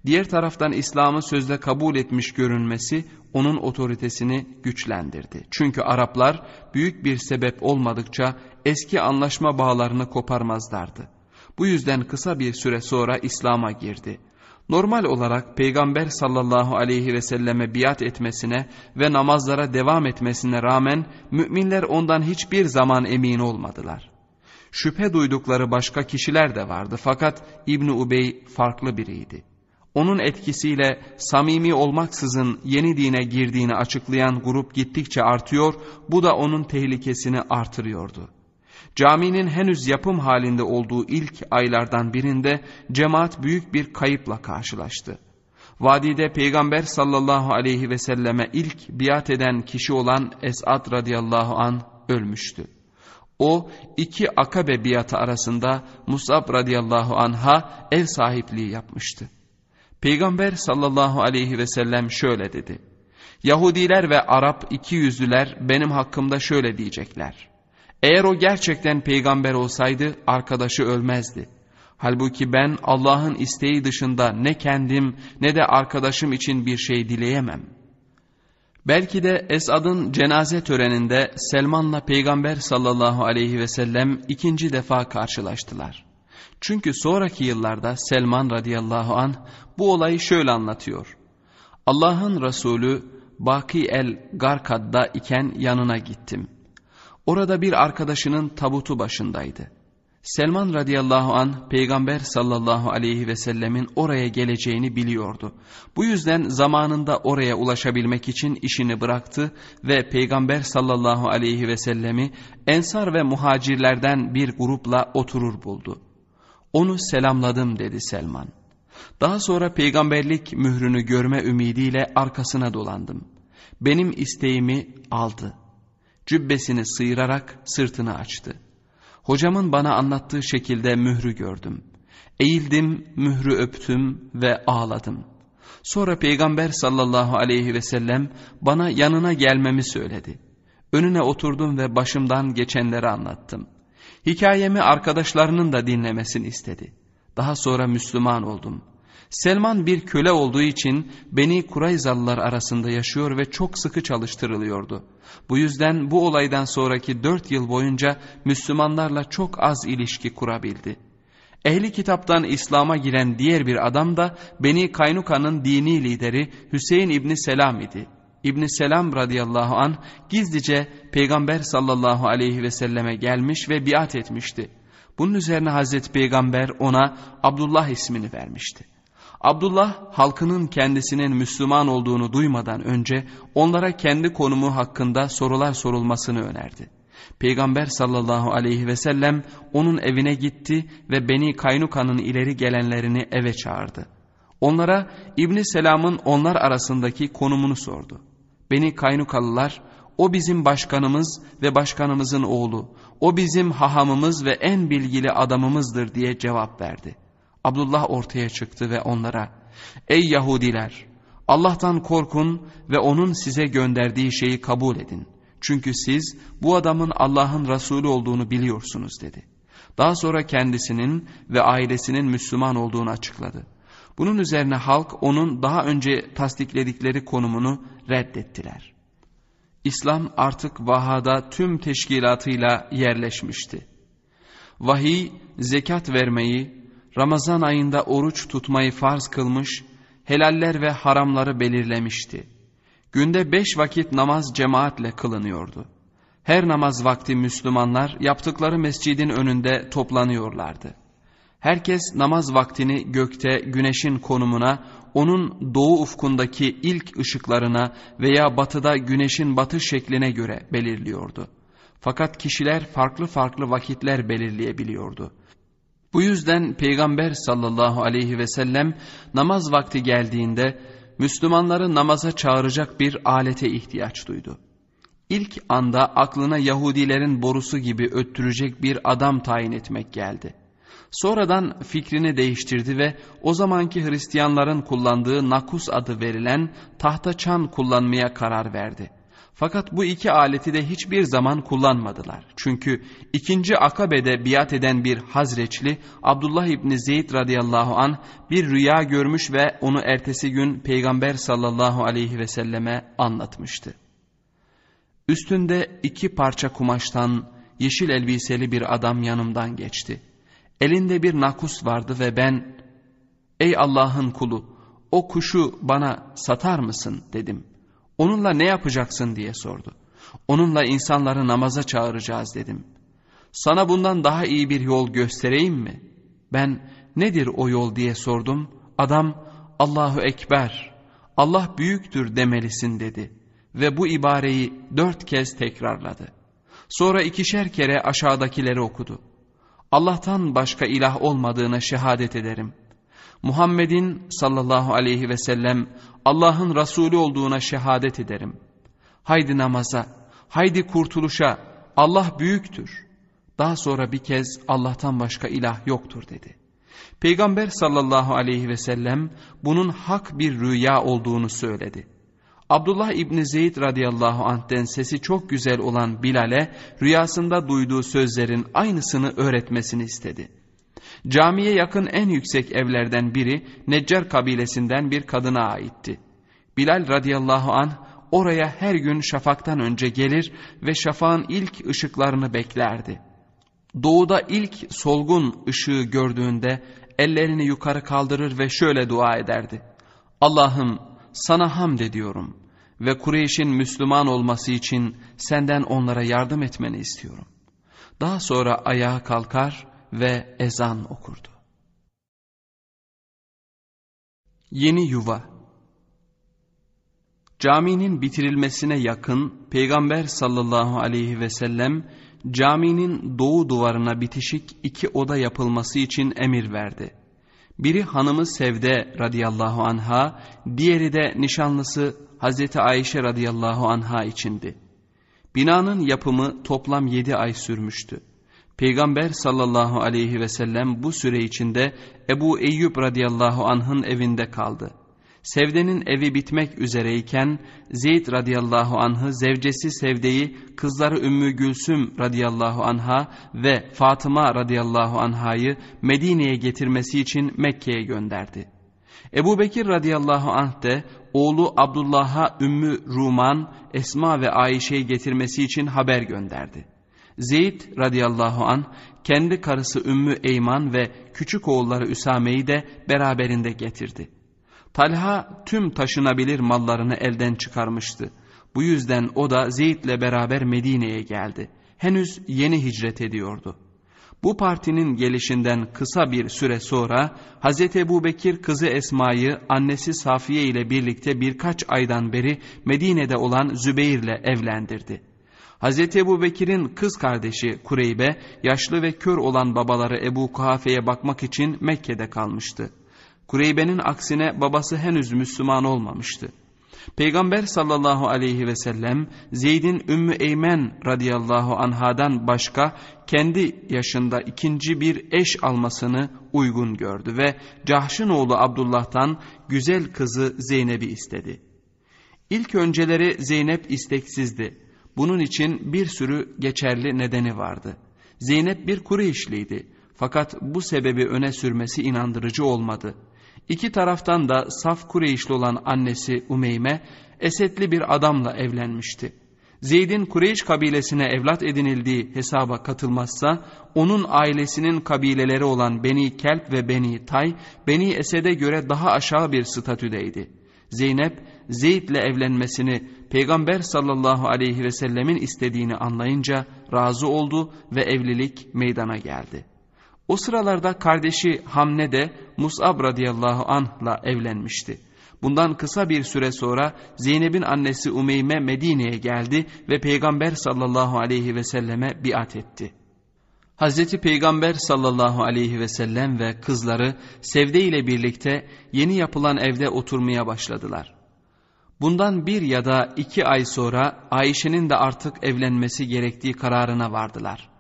Diğer taraftan İslam'ı sözde kabul etmiş görünmesi onun otoritesini güçlendirdi. Çünkü Araplar büyük bir sebep olmadıkça eski anlaşma bağlarını koparmazlardı. Bu yüzden kısa bir süre sonra İslam'a girdi. Normal olarak Peygamber sallallahu aleyhi ve selleme biat etmesine ve namazlara devam etmesine rağmen müminler ondan hiçbir zaman emin olmadılar. Şüphe duydukları başka kişiler de vardı fakat İbni Ubey farklı biriydi. Onun etkisiyle samimi olmaksızın yeni dine girdiğini açıklayan grup gittikçe artıyor, bu da onun tehlikesini artırıyordu. Caminin henüz yapım halinde olduğu ilk aylardan birinde cemaat büyük bir kayıpla karşılaştı. Vadide Peygamber sallallahu aleyhi ve selleme ilk biat eden kişi olan Esad radıyallahu an ölmüştü. O iki akabe biatı arasında Musab radıyallahu anha ev sahipliği yapmıştı. Peygamber sallallahu aleyhi ve sellem şöyle dedi. Yahudiler ve Arap iki yüzlüler benim hakkımda şöyle diyecekler. Eğer o gerçekten peygamber olsaydı arkadaşı ölmezdi. Halbuki ben Allah'ın isteği dışında ne kendim ne de arkadaşım için bir şey dileyemem. Belki de Esad'ın cenaze töreninde Selman'la Peygamber sallallahu aleyhi ve sellem ikinci defa karşılaştılar. Çünkü sonraki yıllarda Selman radıyallahu an bu olayı şöyle anlatıyor. Allah'ın Resulü Baki el Garkad'da iken yanına gittim. Orada bir arkadaşının tabutu başındaydı. Selman radıyallahu an peygamber sallallahu aleyhi ve sellemin oraya geleceğini biliyordu. Bu yüzden zamanında oraya ulaşabilmek için işini bıraktı ve peygamber sallallahu aleyhi ve sellemi ensar ve muhacirlerden bir grupla oturur buldu. Onu selamladım dedi Selman. Daha sonra peygamberlik mührünü görme ümidiyle arkasına dolandım. Benim isteğimi aldı. Cübbesini sıyırarak sırtını açtı. Hocamın bana anlattığı şekilde mührü gördüm. Eğildim, mührü öptüm ve ağladım. Sonra Peygamber sallallahu aleyhi ve sellem bana yanına gelmemi söyledi. Önüne oturdum ve başımdan geçenleri anlattım. Hikayemi arkadaşlarının da dinlemesini istedi. Daha sonra Müslüman oldum. Selman bir köle olduğu için Beni Kurayzalılar arasında yaşıyor ve çok sıkı çalıştırılıyordu. Bu yüzden bu olaydan sonraki dört yıl boyunca Müslümanlarla çok az ilişki kurabildi. Ehli kitaptan İslam'a giren diğer bir adam da Beni Kaynuka'nın dini lideri Hüseyin İbni Selam idi. İbni Selam radıyallahu an gizlice Peygamber sallallahu aleyhi ve selleme gelmiş ve biat etmişti. Bunun üzerine Hazreti Peygamber ona Abdullah ismini vermişti. Abdullah halkının kendisinin Müslüman olduğunu duymadan önce onlara kendi konumu hakkında sorular sorulmasını önerdi. Peygamber sallallahu aleyhi ve sellem onun evine gitti ve Beni Kaynuka'nın ileri gelenlerini eve çağırdı. Onlara İbni Selam'ın onlar arasındaki konumunu sordu. Beni Kaynukalılar o bizim başkanımız ve başkanımızın oğlu, o bizim hahamımız ve en bilgili adamımızdır diye cevap verdi. Abdullah ortaya çıktı ve onlara ey Yahudiler Allah'tan korkun ve onun size gönderdiği şeyi kabul edin. Çünkü siz bu adamın Allah'ın Resulü olduğunu biliyorsunuz dedi. Daha sonra kendisinin ve ailesinin Müslüman olduğunu açıkladı. Bunun üzerine halk onun daha önce tasdikledikleri konumunu reddettiler. İslam artık vahada tüm teşkilatıyla yerleşmişti. Vahiy, zekat vermeyi, Ramazan ayında oruç tutmayı farz kılmış, helaller ve haramları belirlemişti. Günde beş vakit namaz cemaatle kılınıyordu. Her namaz vakti Müslümanlar yaptıkları mescidin önünde toplanıyorlardı. Herkes namaz vaktini gökte güneşin konumuna, onun doğu ufkundaki ilk ışıklarına veya batıda güneşin batış şekline göre belirliyordu. Fakat kişiler farklı farklı vakitler belirleyebiliyordu. Bu yüzden Peygamber sallallahu aleyhi ve sellem namaz vakti geldiğinde Müslümanları namaza çağıracak bir alete ihtiyaç duydu. İlk anda aklına Yahudilerin borusu gibi öttürecek bir adam tayin etmek geldi. Sonradan fikrini değiştirdi ve o zamanki Hristiyanların kullandığı nakus adı verilen tahta çan kullanmaya karar verdi. Fakat bu iki aleti de hiçbir zaman kullanmadılar. Çünkü ikinci akabede biat eden bir Hazreçli Abdullah İbni Zeyd radıyallahu an bir rüya görmüş ve onu ertesi gün Peygamber sallallahu aleyhi ve selleme anlatmıştı. Üstünde iki parça kumaştan yeşil elbiseli bir adam yanımdan geçti. Elinde bir nakus vardı ve ben ''Ey Allah'ın kulu o kuşu bana satar mısın?'' dedim. ''Onunla ne yapacaksın?'' diye sordu. ''Onunla insanları namaza çağıracağız.'' dedim. ''Sana bundan daha iyi bir yol göstereyim mi?'' Ben ''Nedir o yol?'' diye sordum. Adam ''Allahu Ekber, Allah büyüktür demelisin.'' dedi ve bu ibareyi dört kez tekrarladı. Sonra ikişer kere aşağıdakileri okudu. Allah'tan başka ilah olmadığına şehadet ederim. Muhammed'in sallallahu aleyhi ve sellem Allah'ın Resulü olduğuna şehadet ederim. Haydi namaza, haydi kurtuluşa, Allah büyüktür. Daha sonra bir kez Allah'tan başka ilah yoktur dedi. Peygamber sallallahu aleyhi ve sellem bunun hak bir rüya olduğunu söyledi. Abdullah İbni Zeyd radıyallahu anh'ten sesi çok güzel olan Bilal'e rüyasında duyduğu sözlerin aynısını öğretmesini istedi. Camiye yakın en yüksek evlerden biri Neccar kabilesinden bir kadına aitti. Bilal radıyallahu anh oraya her gün şafaktan önce gelir ve şafağın ilk ışıklarını beklerdi. Doğuda ilk solgun ışığı gördüğünde ellerini yukarı kaldırır ve şöyle dua ederdi. Allah'ım sana hamd ediyorum ve Kureyş'in Müslüman olması için senden onlara yardım etmeni istiyorum. Daha sonra ayağa kalkar ve ezan okurdu. Yeni yuva Caminin bitirilmesine yakın Peygamber sallallahu aleyhi ve sellem caminin doğu duvarına bitişik iki oda yapılması için emir verdi. Biri hanımı Sevde radıyallahu anha, diğeri de nişanlısı Hazreti Ayşe radıyallahu anha içindi. Binanın yapımı toplam yedi ay sürmüştü. Peygamber sallallahu aleyhi ve sellem bu süre içinde Ebu Eyyub radıyallahu anh'ın evinde kaldı. Sevde'nin evi bitmek üzereyken Zeyd radıyallahu anh'ı zevcesi Sevde'yi kızları Ümmü Gülsüm radıyallahu anha ve Fatıma radıyallahu anhayı Medine'ye getirmesi için Mekke'ye gönderdi. Ebu Bekir radıyallahu anh de oğlu Abdullah'a Ümmü Ruman, Esma ve Ayşe'yi getirmesi için haber gönderdi. Zeyd radıyallahu an kendi karısı Ümmü Eyman ve küçük oğulları Üsame'yi de beraberinde getirdi. Talha tüm taşınabilir mallarını elden çıkarmıştı. Bu yüzden o da Zeyd'le beraber Medine'ye geldi. Henüz yeni hicret ediyordu. Bu partinin gelişinden kısa bir süre sonra Hz. Ebu Bekir kızı Esma'yı annesi Safiye ile birlikte birkaç aydan beri Medine'de olan Zübeyir ile evlendirdi. Hz. Ebu Bekir'in kız kardeşi Kureybe yaşlı ve kör olan babaları Ebu Kuhafe'ye bakmak için Mekke'de kalmıştı. Kureybe'nin aksine babası henüz Müslüman olmamıştı. Peygamber sallallahu aleyhi ve sellem Zeyd'in Ümmü Eymen radıyallahu anhadan başka kendi yaşında ikinci bir eş almasını uygun gördü ve Cahş'ın oğlu Abdullah'tan güzel kızı Zeynep'i istedi. İlk önceleri Zeynep isteksizdi. Bunun için bir sürü geçerli nedeni vardı. Zeynep bir Kureyşliydi. Fakat bu sebebi öne sürmesi inandırıcı olmadı. İki taraftan da saf Kureyşli olan annesi Umeyme, esetli bir adamla evlenmişti. Zeyd'in Kureyş kabilesine evlat edinildiği hesaba katılmazsa, onun ailesinin kabileleri olan Beni Kelp ve Beni Tay, Beni Esed'e göre daha aşağı bir statüdeydi. Zeynep, Zeyd'le evlenmesini Peygamber sallallahu aleyhi ve sellemin istediğini anlayınca razı oldu ve evlilik meydana geldi. O sıralarda kardeşi Hamne de Mus'ab radıyallahu anh'la evlenmişti. Bundan kısa bir süre sonra Zeynep'in annesi Umeyme Medine'ye geldi ve Peygamber sallallahu aleyhi ve selleme biat etti. Hazreti Peygamber sallallahu aleyhi ve sellem ve kızları Sevde ile birlikte yeni yapılan evde oturmaya başladılar. Bundan bir ya da iki ay sonra Ayşe'nin de artık evlenmesi gerektiği kararına vardılar.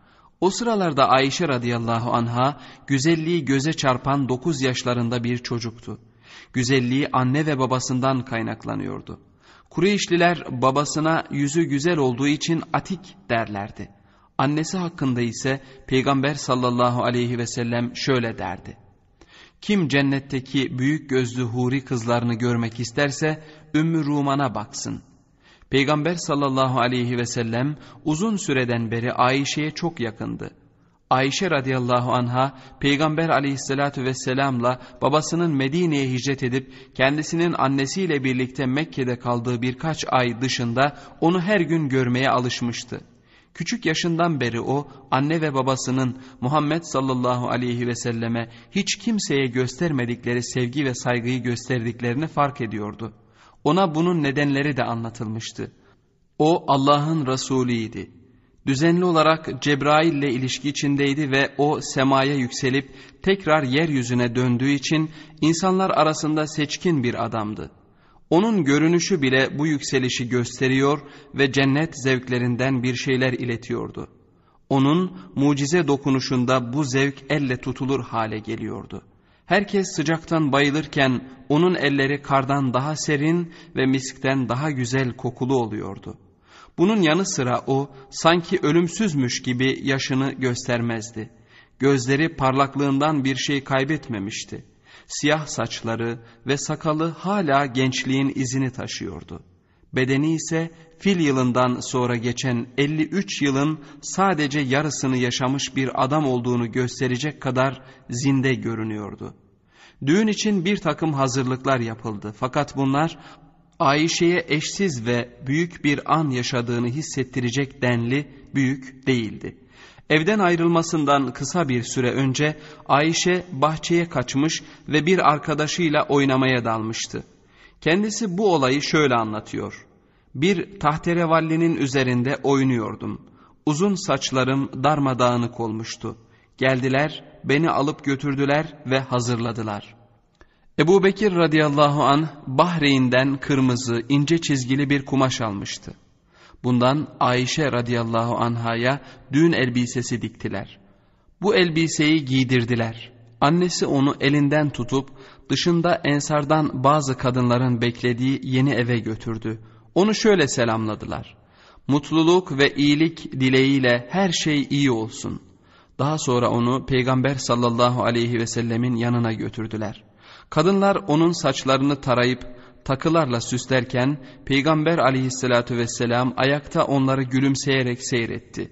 O sıralarda Ayşe radıyallahu anha güzelliği göze çarpan dokuz yaşlarında bir çocuktu. Güzelliği anne ve babasından kaynaklanıyordu. Kureyşliler babasına yüzü güzel olduğu için atik derlerdi. Annesi hakkında ise Peygamber sallallahu aleyhi ve sellem şöyle derdi. Kim cennetteki büyük gözlü huri kızlarını görmek isterse Ümmü Ruman'a baksın. Peygamber sallallahu aleyhi ve sellem uzun süreden beri Ayşe'ye çok yakındı. Ayşe radıyallahu anha Peygamber aleyhissalatü vesselamla babasının Medine'ye hicret edip kendisinin annesiyle birlikte Mekke'de kaldığı birkaç ay dışında onu her gün görmeye alışmıştı. Küçük yaşından beri o anne ve babasının Muhammed sallallahu aleyhi ve selleme hiç kimseye göstermedikleri sevgi ve saygıyı gösterdiklerini fark ediyordu. Ona bunun nedenleri de anlatılmıştı. O Allah'ın Resulüydi. Düzenli olarak Cebrail ile ilişki içindeydi ve o semaya yükselip tekrar yeryüzüne döndüğü için insanlar arasında seçkin bir adamdı. Onun görünüşü bile bu yükselişi gösteriyor ve cennet zevklerinden bir şeyler iletiyordu. Onun mucize dokunuşunda bu zevk elle tutulur hale geliyordu. Herkes sıcaktan bayılırken onun elleri kardan daha serin ve miskten daha güzel kokulu oluyordu. Bunun yanı sıra o sanki ölümsüzmüş gibi yaşını göstermezdi. Gözleri parlaklığından bir şey kaybetmemişti. Siyah saçları ve sakalı hala gençliğin izini taşıyordu. Bedeni ise fil yılından sonra geçen 53 yılın sadece yarısını yaşamış bir adam olduğunu gösterecek kadar zinde görünüyordu. Düğün için bir takım hazırlıklar yapıldı fakat bunlar Ayşe'ye eşsiz ve büyük bir an yaşadığını hissettirecek denli büyük değildi. Evden ayrılmasından kısa bir süre önce Ayşe bahçeye kaçmış ve bir arkadaşıyla oynamaya dalmıştı. Kendisi bu olayı şöyle anlatıyor. Bir tahterevallinin üzerinde oynuyordum. Uzun saçlarım darmadağınık olmuştu. Geldiler, beni alıp götürdüler ve hazırladılar. Ebu Bekir radıyallahu an Bahreyn'den kırmızı ince çizgili bir kumaş almıştı. Bundan Ayşe radıyallahu anhaya düğün elbisesi diktiler. Bu elbiseyi giydirdiler. Annesi onu elinden tutup dışında ensardan bazı kadınların beklediği yeni eve götürdü. Onu şöyle selamladılar. Mutluluk ve iyilik dileğiyle her şey iyi olsun. Daha sonra onu Peygamber sallallahu aleyhi ve sellemin yanına götürdüler. Kadınlar onun saçlarını tarayıp takılarla süslerken Peygamber aleyhissalatü vesselam ayakta onları gülümseyerek seyretti.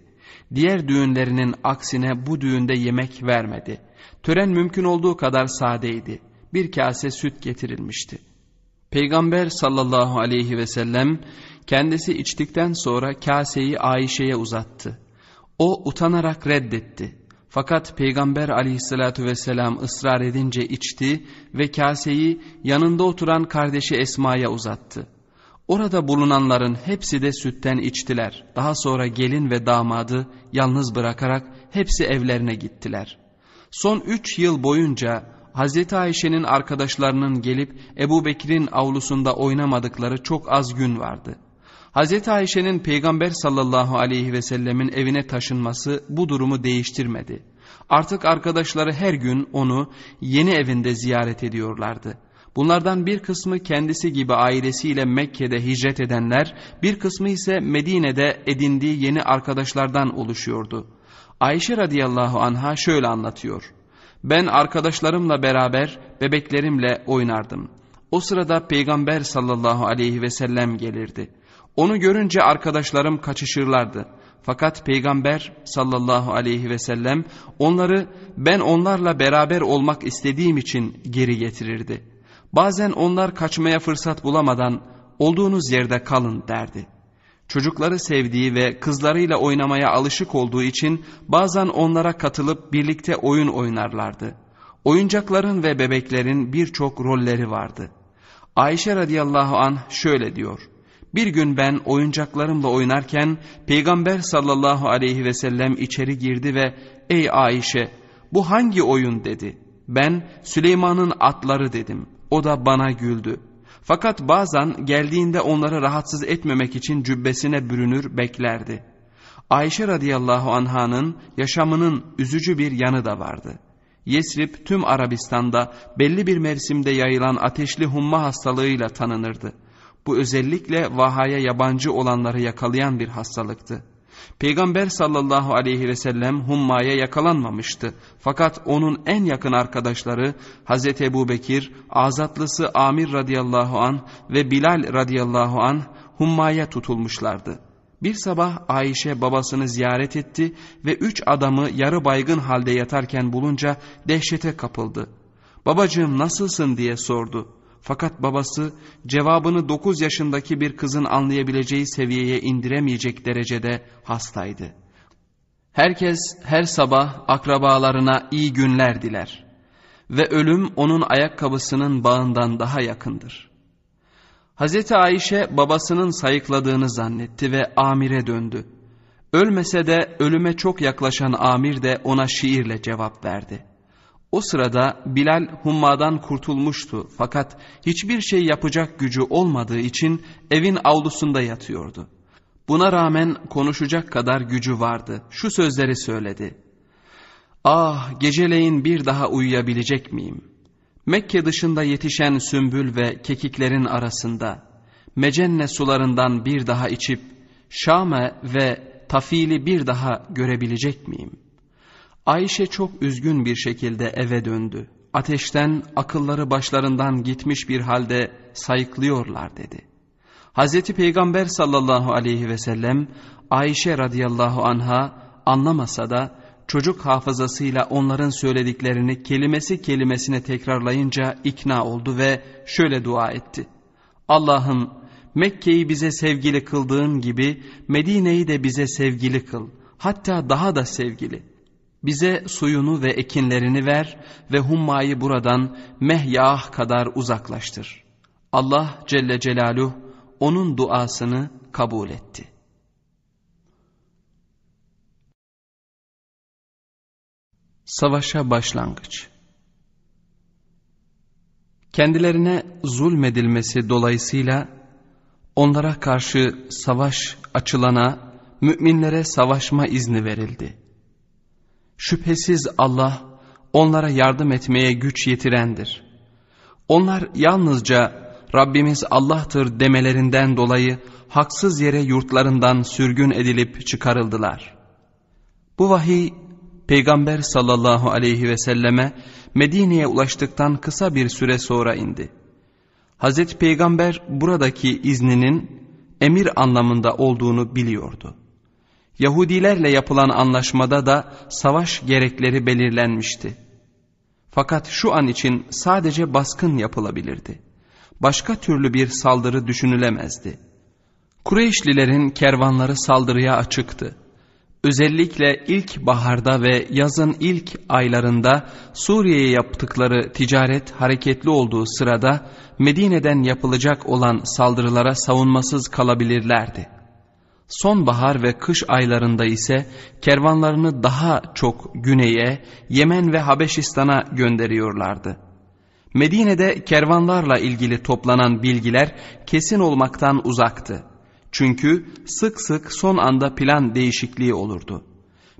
Diğer düğünlerinin aksine bu düğünde yemek vermedi. Tören mümkün olduğu kadar sadeydi. Bir kase süt getirilmişti. Peygamber sallallahu aleyhi ve sellem kendisi içtikten sonra kaseyi Ayşe'ye uzattı. O utanarak reddetti. Fakat Peygamber aleyhissalatü vesselam ısrar edince içti ve kaseyi yanında oturan kardeşi Esma'ya uzattı. Orada bulunanların hepsi de sütten içtiler. Daha sonra gelin ve damadı yalnız bırakarak hepsi evlerine gittiler. Son üç yıl boyunca Hazreti Ayşe'nin arkadaşlarının gelip Ebu Bekir'in avlusunda oynamadıkları çok az gün vardı. Hazreti Ayşe'nin Peygamber sallallahu aleyhi ve sellemin evine taşınması bu durumu değiştirmedi. Artık arkadaşları her gün onu yeni evinde ziyaret ediyorlardı. Bunlardan bir kısmı kendisi gibi ailesiyle Mekke'de hicret edenler, bir kısmı ise Medine'de edindiği yeni arkadaşlardan oluşuyordu. Ayşe radıyallahu anha şöyle anlatıyor. Ben arkadaşlarımla beraber bebeklerimle oynardım. O sırada Peygamber sallallahu aleyhi ve sellem gelirdi. Onu görünce arkadaşlarım kaçışırlardı. Fakat Peygamber sallallahu aleyhi ve sellem onları ben onlarla beraber olmak istediğim için geri getirirdi. Bazen onlar kaçmaya fırsat bulamadan olduğunuz yerde kalın derdi. Çocukları sevdiği ve kızlarıyla oynamaya alışık olduğu için bazen onlara katılıp birlikte oyun oynarlardı. Oyuncakların ve bebeklerin birçok rolleri vardı. Ayşe radıyallahu an şöyle diyor. Bir gün ben oyuncaklarımla oynarken Peygamber sallallahu aleyhi ve sellem içeri girdi ve ''Ey Ayşe bu hangi oyun?'' dedi. Ben Süleyman'ın atları dedim. O da bana güldü. Fakat bazen geldiğinde onları rahatsız etmemek için cübbesine bürünür beklerdi. Ayşe radıyallahu anhanın yaşamının üzücü bir yanı da vardı. Yesrib tüm Arabistan'da belli bir mevsimde yayılan ateşli humma hastalığıyla tanınırdı. Bu özellikle vahaya yabancı olanları yakalayan bir hastalıktı. Peygamber sallallahu aleyhi ve sellem hummaya yakalanmamıştı. Fakat onun en yakın arkadaşları Hazreti Ebu Bekir, azatlısı Amir radıyallahu an ve Bilal radıyallahu an hummaya tutulmuşlardı. Bir sabah Ayşe babasını ziyaret etti ve üç adamı yarı baygın halde yatarken bulunca dehşete kapıldı. Babacığım nasılsın diye sordu. Fakat babası cevabını 9 yaşındaki bir kızın anlayabileceği seviyeye indiremeyecek derecede hastaydı. Herkes her sabah akrabalarına iyi günler diler ve ölüm onun ayakkabısının bağından daha yakındır. Hz. Ayşe babasının sayıkladığını zannetti ve amire döndü. Ölmese de ölüme çok yaklaşan amir de ona şiirle cevap verdi. O sırada Bilal hummadan kurtulmuştu fakat hiçbir şey yapacak gücü olmadığı için evin avlusunda yatıyordu. Buna rağmen konuşacak kadar gücü vardı. Şu sözleri söyledi. Ah geceleyin bir daha uyuyabilecek miyim? Mekke dışında yetişen sümbül ve kekiklerin arasında Mecenne sularından bir daha içip Şame ve Tafil'i bir daha görebilecek miyim? Ayşe çok üzgün bir şekilde eve döndü. Ateşten akılları başlarından gitmiş bir halde sayıklıyorlar dedi. Hazreti Peygamber sallallahu aleyhi ve sellem Ayşe radıyallahu anha anlamasa da çocuk hafızasıyla onların söylediklerini kelimesi kelimesine tekrarlayınca ikna oldu ve şöyle dua etti. Allah'ım Mekke'yi bize sevgili kıldığın gibi Medine'yi de bize sevgili kıl. Hatta daha da sevgili. Bize suyunu ve ekinlerini ver ve hummayı buradan mehyah kadar uzaklaştır. Allah Celle Celaluhu onun duasını kabul etti. Savaşa başlangıç Kendilerine zulmedilmesi dolayısıyla onlara karşı savaş açılana müminlere savaşma izni verildi. Şüphesiz Allah onlara yardım etmeye güç yetirendir. Onlar yalnızca Rabbimiz Allah'tır demelerinden dolayı haksız yere yurtlarından sürgün edilip çıkarıldılar. Bu vahiy Peygamber sallallahu aleyhi ve selleme Medine'ye ulaştıktan kısa bir süre sonra indi. Hazreti Peygamber buradaki izninin emir anlamında olduğunu biliyordu. Yahudilerle yapılan anlaşmada da savaş gerekleri belirlenmişti. Fakat şu an için sadece baskın yapılabilirdi. Başka türlü bir saldırı düşünülemezdi. Kureyşlilerin kervanları saldırıya açıktı. Özellikle ilk baharda ve yazın ilk aylarında Suriye'ye yaptıkları ticaret hareketli olduğu sırada Medine'den yapılacak olan saldırılara savunmasız kalabilirlerdi. Sonbahar ve kış aylarında ise kervanlarını daha çok güneye, Yemen ve Habeşistan'a gönderiyorlardı. Medine'de kervanlarla ilgili toplanan bilgiler kesin olmaktan uzaktı. Çünkü sık sık son anda plan değişikliği olurdu.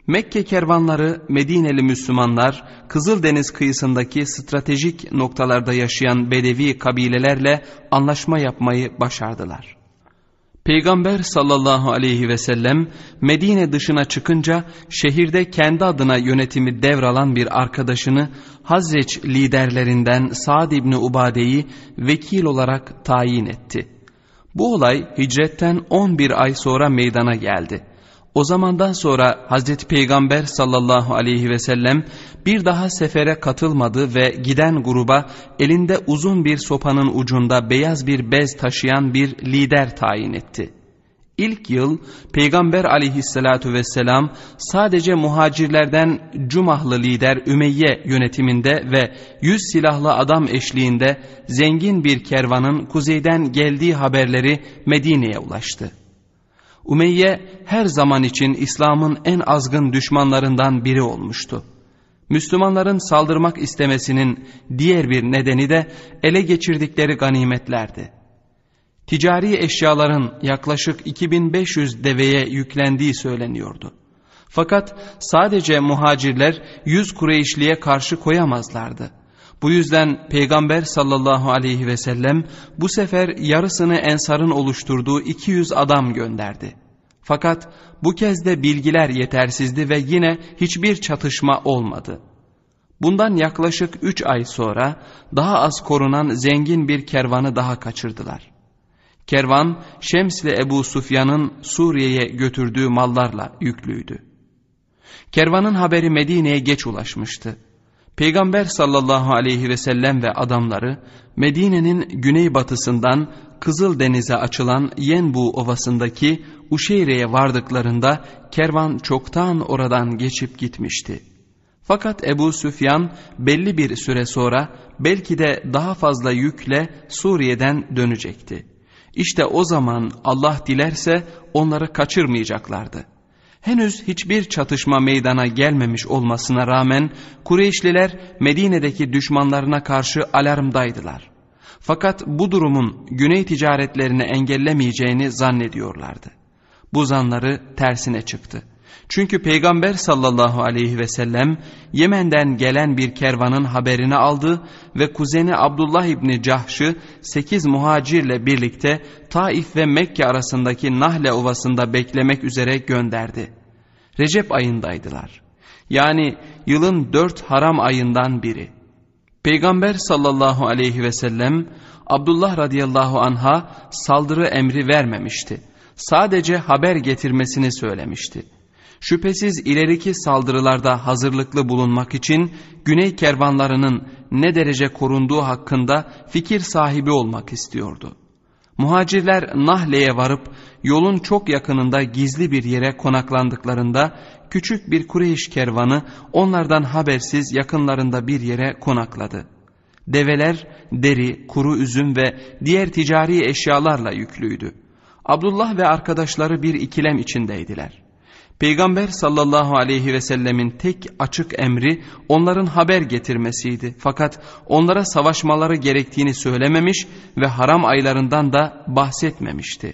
Mekke kervanları Medineli Müslümanlar Kızıldeniz kıyısındaki stratejik noktalarda yaşayan Bedevi kabilelerle anlaşma yapmayı başardılar. Peygamber sallallahu aleyhi ve sellem Medine dışına çıkınca şehirde kendi adına yönetimi devralan bir arkadaşını Hazreç liderlerinden Sa'd İbni Ubade'yi vekil olarak tayin etti. Bu olay hicretten 11 ay sonra meydana geldi. O zamandan sonra Hazreti Peygamber sallallahu aleyhi ve sellem bir daha sefere katılmadı ve giden gruba elinde uzun bir sopanın ucunda beyaz bir bez taşıyan bir lider tayin etti. İlk yıl Peygamber aleyhissalatu vesselam sadece muhacirlerden Cumahlı lider Ümeyye yönetiminde ve yüz silahlı adam eşliğinde zengin bir kervanın kuzeyden geldiği haberleri Medine'ye ulaştı. Umeyye her zaman için İslam'ın en azgın düşmanlarından biri olmuştu. Müslümanların saldırmak istemesinin diğer bir nedeni de ele geçirdikleri ganimetlerdi. Ticari eşyaların yaklaşık 2500 deveye yüklendiği söyleniyordu. Fakat sadece muhacirler yüz Kureyşli'ye karşı koyamazlardı. Bu yüzden Peygamber sallallahu aleyhi ve sellem bu sefer yarısını ensarın oluşturduğu 200 adam gönderdi. Fakat bu kez de bilgiler yetersizdi ve yine hiçbir çatışma olmadı. Bundan yaklaşık 3 ay sonra daha az korunan zengin bir kervanı daha kaçırdılar. Kervan Şemsli Ebu Sufyan'ın Suriye'ye götürdüğü mallarla yüklüydü. Kervanın haberi Medine'ye geç ulaşmıştı. Peygamber sallallahu aleyhi ve sellem ve adamları Medine'nin güneybatısından Kızıldeniz'e açılan Yenbu ovasındaki Uşeyre'ye vardıklarında kervan çoktan oradan geçip gitmişti. Fakat Ebu Süfyan belli bir süre sonra belki de daha fazla yükle Suriye'den dönecekti. İşte o zaman Allah dilerse onları kaçırmayacaklardı. Henüz hiçbir çatışma meydana gelmemiş olmasına rağmen Kureyşliler Medine'deki düşmanlarına karşı alarmdaydılar. Fakat bu durumun güney ticaretlerini engellemeyeceğini zannediyorlardı. Bu zanları tersine çıktı. Çünkü Peygamber sallallahu aleyhi ve sellem Yemen'den gelen bir kervanın haberini aldı ve kuzeni Abdullah İbni Cahş'ı sekiz muhacirle birlikte Taif ve Mekke arasındaki Nahle Ovası'nda beklemek üzere gönderdi. Recep ayındaydılar. Yani yılın dört haram ayından biri. Peygamber sallallahu aleyhi ve sellem Abdullah radıyallahu anha saldırı emri vermemişti. Sadece haber getirmesini söylemişti. Şüphesiz ileriki saldırılarda hazırlıklı bulunmak için güney kervanlarının ne derece korunduğu hakkında fikir sahibi olmak istiyordu. Muhacirler Nahle'ye varıp yolun çok yakınında gizli bir yere konaklandıklarında küçük bir Kureyş kervanı onlardan habersiz yakınlarında bir yere konakladı. Develer deri, kuru üzüm ve diğer ticari eşyalarla yüklüydü. Abdullah ve arkadaşları bir ikilem içindeydiler. Peygamber sallallahu aleyhi ve sellemin tek açık emri onların haber getirmesiydi. Fakat onlara savaşmaları gerektiğini söylememiş ve haram aylarından da bahsetmemişti.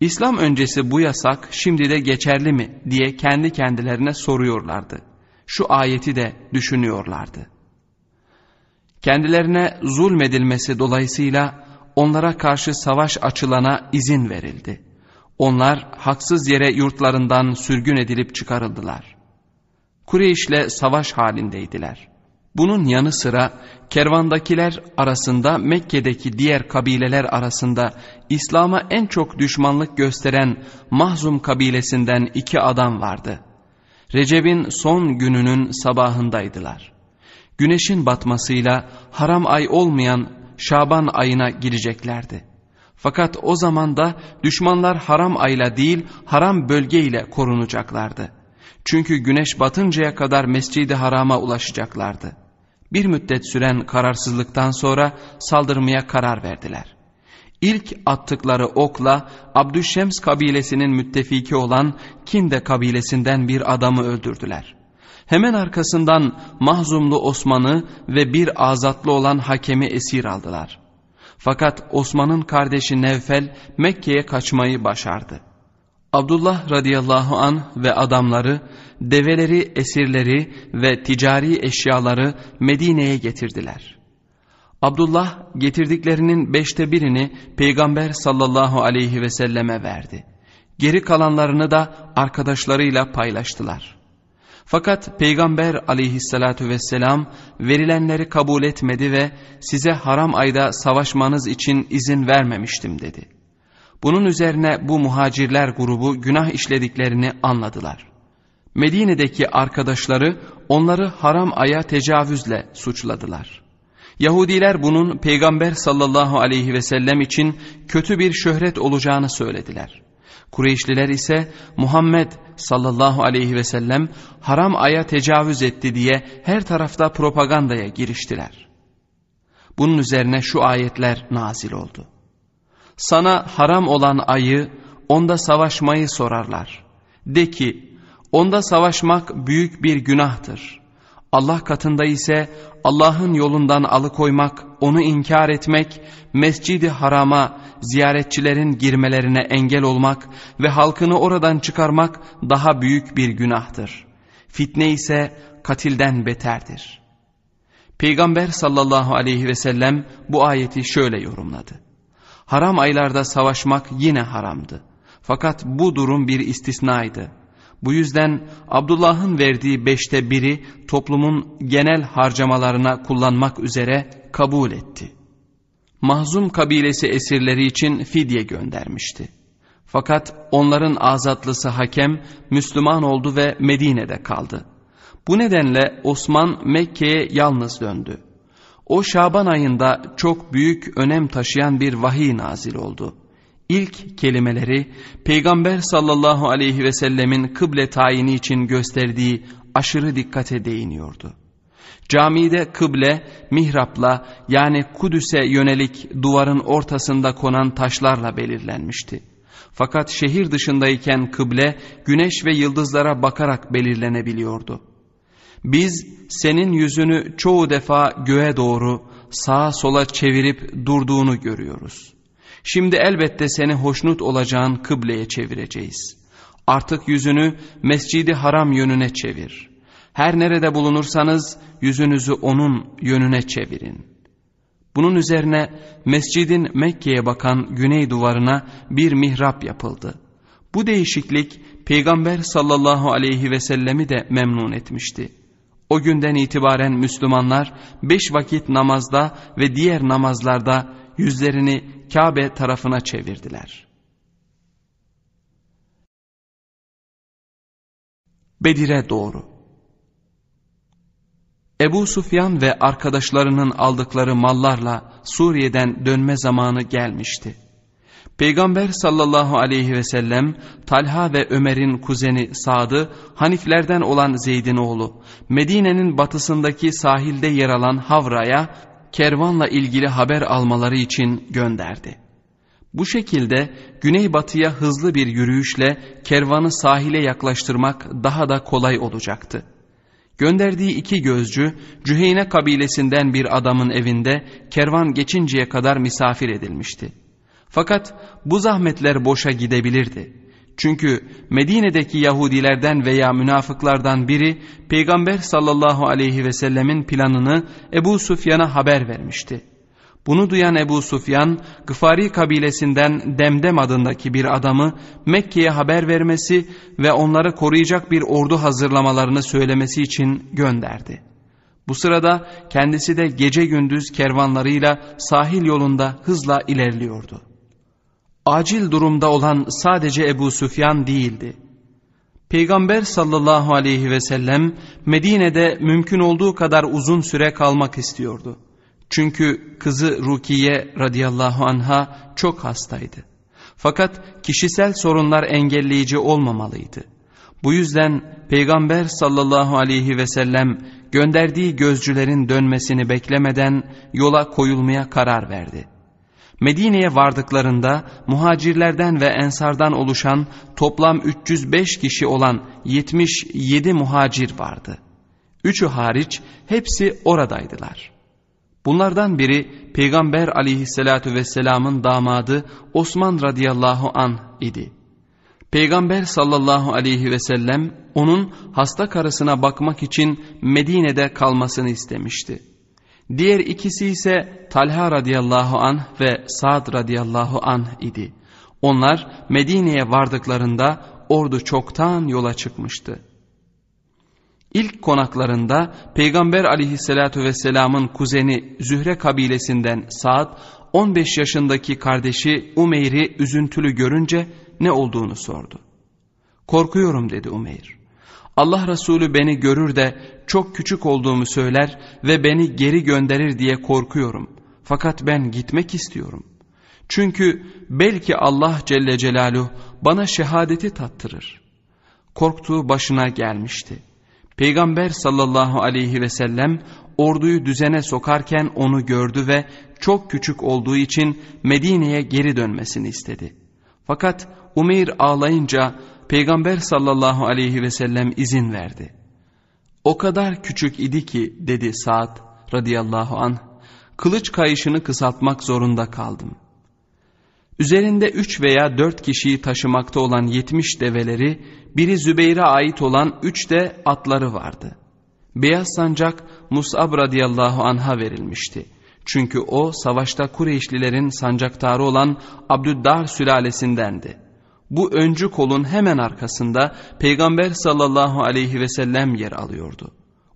İslam öncesi bu yasak şimdi de geçerli mi diye kendi kendilerine soruyorlardı. Şu ayeti de düşünüyorlardı. Kendilerine zulmedilmesi dolayısıyla onlara karşı savaş açılana izin verildi. Onlar haksız yere yurtlarından sürgün edilip çıkarıldılar. Kureyş'le savaş halindeydiler. Bunun yanı sıra kervandakiler arasında Mekke'deki diğer kabileler arasında İslam'a en çok düşmanlık gösteren Mahzum kabilesinden iki adam vardı. Recep'in son gününün sabahındaydılar. Güneşin batmasıyla haram ay olmayan Şaban ayına gireceklerdi. Fakat o zaman da düşmanlar haram ayla değil haram bölgeyle korunacaklardı. Çünkü güneş batıncaya kadar mescidi harama ulaşacaklardı. Bir müddet süren kararsızlıktan sonra saldırmaya karar verdiler. İlk attıkları okla Abdüşşems kabilesinin müttefiki olan Kinde kabilesinden bir adamı öldürdüler. Hemen arkasından Mahzumlu Osman'ı ve bir azatlı olan hakemi esir aldılar. Fakat Osman'ın kardeşi Nevfel Mekke'ye kaçmayı başardı. Abdullah radıyallahu an ve adamları develeri, esirleri ve ticari eşyaları Medine'ye getirdiler. Abdullah getirdiklerinin beşte birini Peygamber sallallahu aleyhi ve selleme verdi. Geri kalanlarını da arkadaşlarıyla paylaştılar. Fakat Peygamber aleyhissalatu vesselam verilenleri kabul etmedi ve size haram ayda savaşmanız için izin vermemiştim dedi. Bunun üzerine bu muhacirler grubu günah işlediklerini anladılar. Medine'deki arkadaşları onları haram aya tecavüzle suçladılar. Yahudiler bunun Peygamber sallallahu aleyhi ve sellem için kötü bir şöhret olacağını söylediler. Kureyşliler ise Muhammed sallallahu aleyhi ve sellem haram aya tecavüz etti diye her tarafta propagandaya giriştiler. Bunun üzerine şu ayetler nazil oldu. Sana haram olan ayı onda savaşmayı sorarlar. De ki onda savaşmak büyük bir günahtır. Allah katında ise Allah'ın yolundan alıkoymak, onu inkar etmek, mescidi harama ziyaretçilerin girmelerine engel olmak ve halkını oradan çıkarmak daha büyük bir günahtır. Fitne ise katilden beterdir. Peygamber sallallahu aleyhi ve sellem bu ayeti şöyle yorumladı. Haram aylarda savaşmak yine haramdı. Fakat bu durum bir istisnaydı. Bu yüzden Abdullah'ın verdiği beşte biri toplumun genel harcamalarına kullanmak üzere kabul etti. Mahzum kabilesi esirleri için fidye göndermişti. Fakat onların azatlısı hakem Müslüman oldu ve Medine'de kaldı. Bu nedenle Osman Mekke'ye yalnız döndü. O Şaban ayında çok büyük önem taşıyan bir vahiy nazil oldu. İlk kelimeleri Peygamber sallallahu aleyhi ve sellemin kıble tayini için gösterdiği aşırı dikkate değiniyordu. Camide kıble mihrapla yani Kudüs'e yönelik duvarın ortasında konan taşlarla belirlenmişti. Fakat şehir dışındayken kıble güneş ve yıldızlara bakarak belirlenebiliyordu. Biz senin yüzünü çoğu defa göğe doğru sağa sola çevirip durduğunu görüyoruz. Şimdi elbette seni hoşnut olacağın kıbleye çevireceğiz. Artık yüzünü mescidi haram yönüne çevir. Her nerede bulunursanız yüzünüzü onun yönüne çevirin. Bunun üzerine mescidin Mekke'ye bakan güney duvarına bir mihrap yapıldı. Bu değişiklik Peygamber sallallahu aleyhi ve sellemi de memnun etmişti. O günden itibaren Müslümanlar beş vakit namazda ve diğer namazlarda yüzlerini Kabe tarafına çevirdiler. Bedir'e doğru Ebu Sufyan ve arkadaşlarının aldıkları mallarla Suriye'den dönme zamanı gelmişti. Peygamber sallallahu aleyhi ve sellem Talha ve Ömer'in kuzeni Sad'ı Haniflerden olan Zeyd'in oğlu Medine'nin batısındaki sahilde yer alan Havra'ya kervanla ilgili haber almaları için gönderdi. Bu şekilde güneybatıya hızlı bir yürüyüşle kervanı sahile yaklaştırmak daha da kolay olacaktı. Gönderdiği iki gözcü Cüheyne kabilesinden bir adamın evinde kervan geçinceye kadar misafir edilmişti. Fakat bu zahmetler boşa gidebilirdi. Çünkü Medine'deki Yahudilerden veya münafıklardan biri Peygamber sallallahu aleyhi ve sellemin planını Ebu Sufyan'a haber vermişti. Bunu duyan Ebu Sufyan, Gıfari kabilesinden Demdem adındaki bir adamı Mekke'ye haber vermesi ve onları koruyacak bir ordu hazırlamalarını söylemesi için gönderdi. Bu sırada kendisi de gece gündüz kervanlarıyla sahil yolunda hızla ilerliyordu. Acil durumda olan sadece Ebu Süfyan değildi. Peygamber sallallahu aleyhi ve sellem Medine'de mümkün olduğu kadar uzun süre kalmak istiyordu. Çünkü kızı Rukiye radıyallahu anha çok hastaydı. Fakat kişisel sorunlar engelleyici olmamalıydı. Bu yüzden Peygamber sallallahu aleyhi ve sellem gönderdiği gözcülerin dönmesini beklemeden yola koyulmaya karar verdi. Medine'ye vardıklarında muhacirlerden ve ensardan oluşan toplam 305 kişi olan 77 muhacir vardı. Üçü hariç hepsi oradaydılar. Bunlardan biri Peygamber aleyhissalatü vesselamın damadı Osman radıyallahu an idi. Peygamber sallallahu aleyhi ve sellem onun hasta karısına bakmak için Medine'de kalmasını istemişti. Diğer ikisi ise Talha radıyallahu an ve Sa'd radıyallahu an idi. Onlar Medine'ye vardıklarında ordu çoktan yola çıkmıştı. İlk konaklarında Peygamber aleyhissalatu vesselamın kuzeni Zühre kabilesinden Sa'd 15 yaşındaki kardeşi Umeyr'i üzüntülü görünce ne olduğunu sordu. Korkuyorum dedi Umeyr. Allah Resulü beni görür de çok küçük olduğumu söyler ve beni geri gönderir diye korkuyorum. Fakat ben gitmek istiyorum. Çünkü belki Allah Celle Celaluhu bana şehadeti tattırır. Korktuğu başına gelmişti. Peygamber sallallahu aleyhi ve sellem orduyu düzene sokarken onu gördü ve çok küçük olduğu için Medine'ye geri dönmesini istedi. Fakat Umeyr ağlayınca Peygamber sallallahu aleyhi ve sellem izin verdi. O kadar küçük idi ki dedi Sa'd radıyallahu anh, kılıç kayışını kısaltmak zorunda kaldım. Üzerinde üç veya dört kişiyi taşımakta olan yetmiş develeri, biri Zübeyir'e ait olan üç de atları vardı. Beyaz sancak Mus'ab radıyallahu anh'a verilmişti. Çünkü o savaşta Kureyşlilerin sancaktarı olan Abdüddar sülalesindendi. Bu öncü kolun hemen arkasında Peygamber sallallahu aleyhi ve sellem yer alıyordu.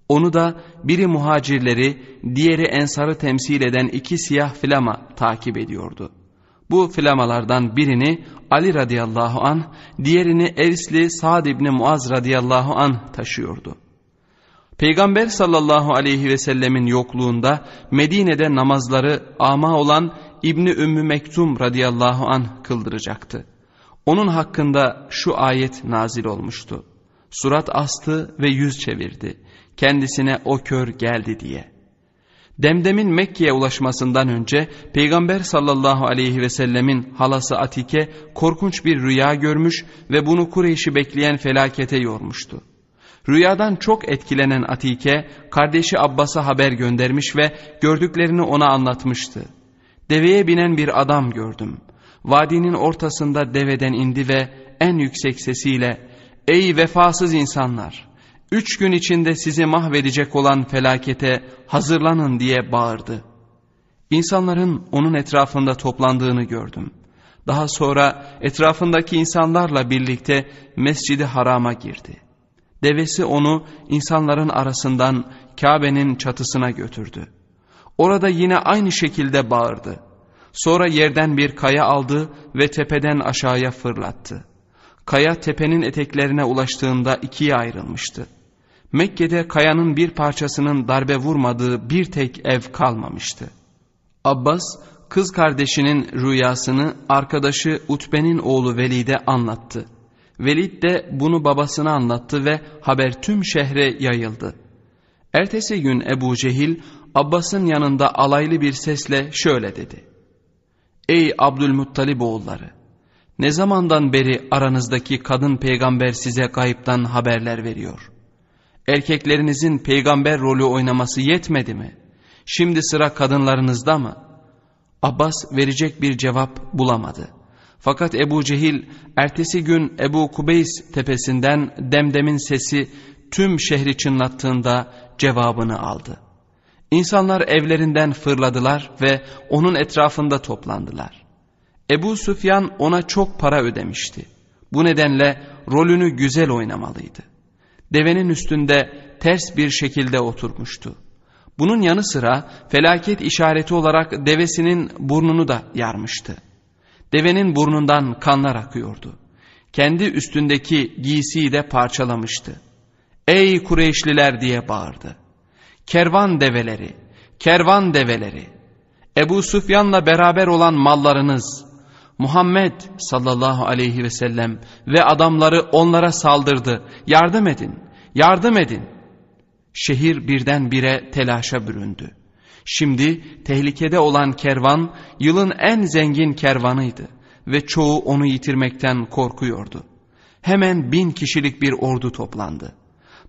Onu da biri muhacirleri, diğeri ensarı temsil eden iki siyah flama takip ediyordu. Bu flamalardan birini Ali radıyallahu an, diğerini Erisli Sa'd ibni Muaz radıyallahu an taşıyordu. Peygamber sallallahu aleyhi ve sellemin yokluğunda Medine'de namazları ama olan İbni Ümmü Mektum radıyallahu an kıldıracaktı. Onun hakkında şu ayet nazil olmuştu. Surat astı ve yüz çevirdi. Kendisine o kör geldi diye. Demdem'in Mekke'ye ulaşmasından önce Peygamber sallallahu aleyhi ve sellemin halası Atike korkunç bir rüya görmüş ve bunu Kureyş'i bekleyen felakete yormuştu. Rüyadan çok etkilenen Atike kardeşi Abbas'a haber göndermiş ve gördüklerini ona anlatmıştı. Deveye binen bir adam gördüm. Vadinin ortasında deveden indi ve en yüksek sesiyle ''Ey vefasız insanlar! Üç gün içinde sizi mahvedecek olan felakete hazırlanın diye bağırdı. İnsanların onun etrafında toplandığını gördüm. Daha sonra etrafındaki insanlarla birlikte mescidi harama girdi. Devesi onu insanların arasından Kabe'nin çatısına götürdü. Orada yine aynı şekilde bağırdı. Sonra yerden bir kaya aldı ve tepeden aşağıya fırlattı. Kaya tepenin eteklerine ulaştığında ikiye ayrılmıştı. Mekke'de kayanın bir parçasının darbe vurmadığı bir tek ev kalmamıştı. Abbas kız kardeşinin rüyasını arkadaşı Utbe'nin oğlu Velid'e anlattı. Velid de bunu babasına anlattı ve haber tüm şehre yayıldı. Ertesi gün Ebu Cehil Abbas'ın yanında alaylı bir sesle şöyle dedi. Ey Abdülmuttalib oğulları! Ne zamandan beri aranızdaki kadın peygamber size kayıptan haberler veriyor? Erkeklerinizin peygamber rolü oynaması yetmedi mi? Şimdi sıra kadınlarınızda mı? Abbas verecek bir cevap bulamadı. Fakat Ebu Cehil ertesi gün Ebu Kubeys tepesinden demdemin sesi tüm şehri çınlattığında cevabını aldı. İnsanlar evlerinden fırladılar ve onun etrafında toplandılar. Ebu Süfyan ona çok para ödemişti. Bu nedenle rolünü güzel oynamalıydı. Devenin üstünde ters bir şekilde oturmuştu. Bunun yanı sıra felaket işareti olarak devesinin burnunu da yarmıştı. Devenin burnundan kanlar akıyordu. Kendi üstündeki giysiyi de parçalamıştı. Ey Kureyşliler diye bağırdı. Kervan develeri, kervan develeri, Ebu Sufyan'la beraber olan mallarınız, Muhammed sallallahu aleyhi ve sellem ve adamları onlara saldırdı. Yardım edin, yardım edin. Şehir birdenbire telaşa büründü. Şimdi tehlikede olan kervan yılın en zengin kervanıydı ve çoğu onu yitirmekten korkuyordu. Hemen bin kişilik bir ordu toplandı.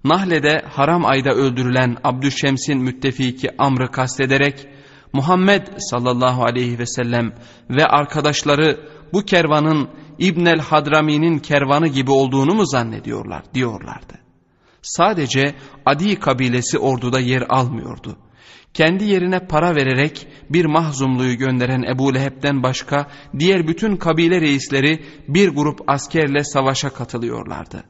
Nahle'de haram ayda öldürülen Abdüşşems'in müttefiki Amr'ı kastederek Muhammed sallallahu aleyhi ve sellem ve arkadaşları bu kervanın İbnel Hadrami'nin kervanı gibi olduğunu mu zannediyorlar diyorlardı. Sadece Adi kabilesi orduda yer almıyordu. Kendi yerine para vererek bir mahzumluyu gönderen Ebu Leheb'den başka diğer bütün kabile reisleri bir grup askerle savaşa katılıyorlardı.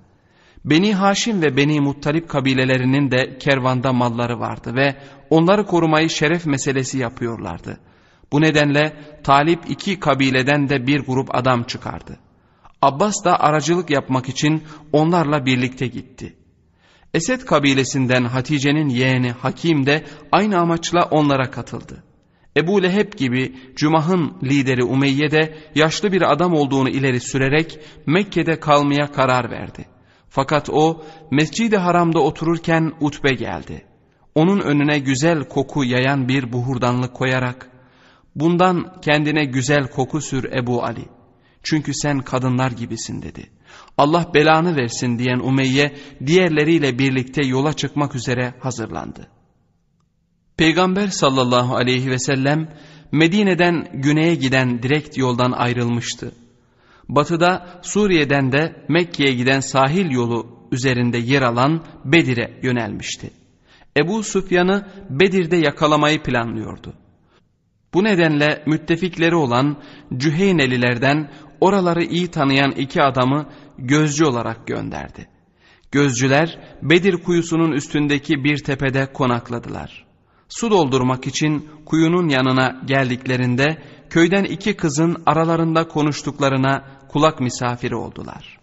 Beni Haşim ve Beni Muttalip kabilelerinin de kervanda malları vardı ve onları korumayı şeref meselesi yapıyorlardı. Bu nedenle Talip iki kabileden de bir grup adam çıkardı. Abbas da aracılık yapmak için onlarla birlikte gitti. Esed kabilesinden Hatice'nin yeğeni Hakim de aynı amaçla onlara katıldı. Ebu Leheb gibi Cumah'ın lideri Umeyye de yaşlı bir adam olduğunu ileri sürerek Mekke'de kalmaya karar verdi. Fakat o Mescid-i Haram'da otururken Utbe geldi. Onun önüne güzel koku yayan bir buhurdanlık koyarak bundan kendine güzel koku sür Ebu Ali. Çünkü sen kadınlar gibisin dedi. Allah belanı versin diyen Umeyye diğerleriyle birlikte yola çıkmak üzere hazırlandı. Peygamber sallallahu aleyhi ve sellem Medine'den güneye giden direkt yoldan ayrılmıştı. Batıda Suriye'den de Mekke'ye giden sahil yolu üzerinde yer alan Bedir'e yönelmişti. Ebu Süfyan'ı Bedir'de yakalamayı planlıyordu. Bu nedenle müttefikleri olan Cüheynelilerden oraları iyi tanıyan iki adamı gözcü olarak gönderdi. Gözcüler Bedir kuyusunun üstündeki bir tepede konakladılar. Su doldurmak için kuyunun yanına geldiklerinde köyden iki kızın aralarında konuştuklarına kulak misafiri oldular.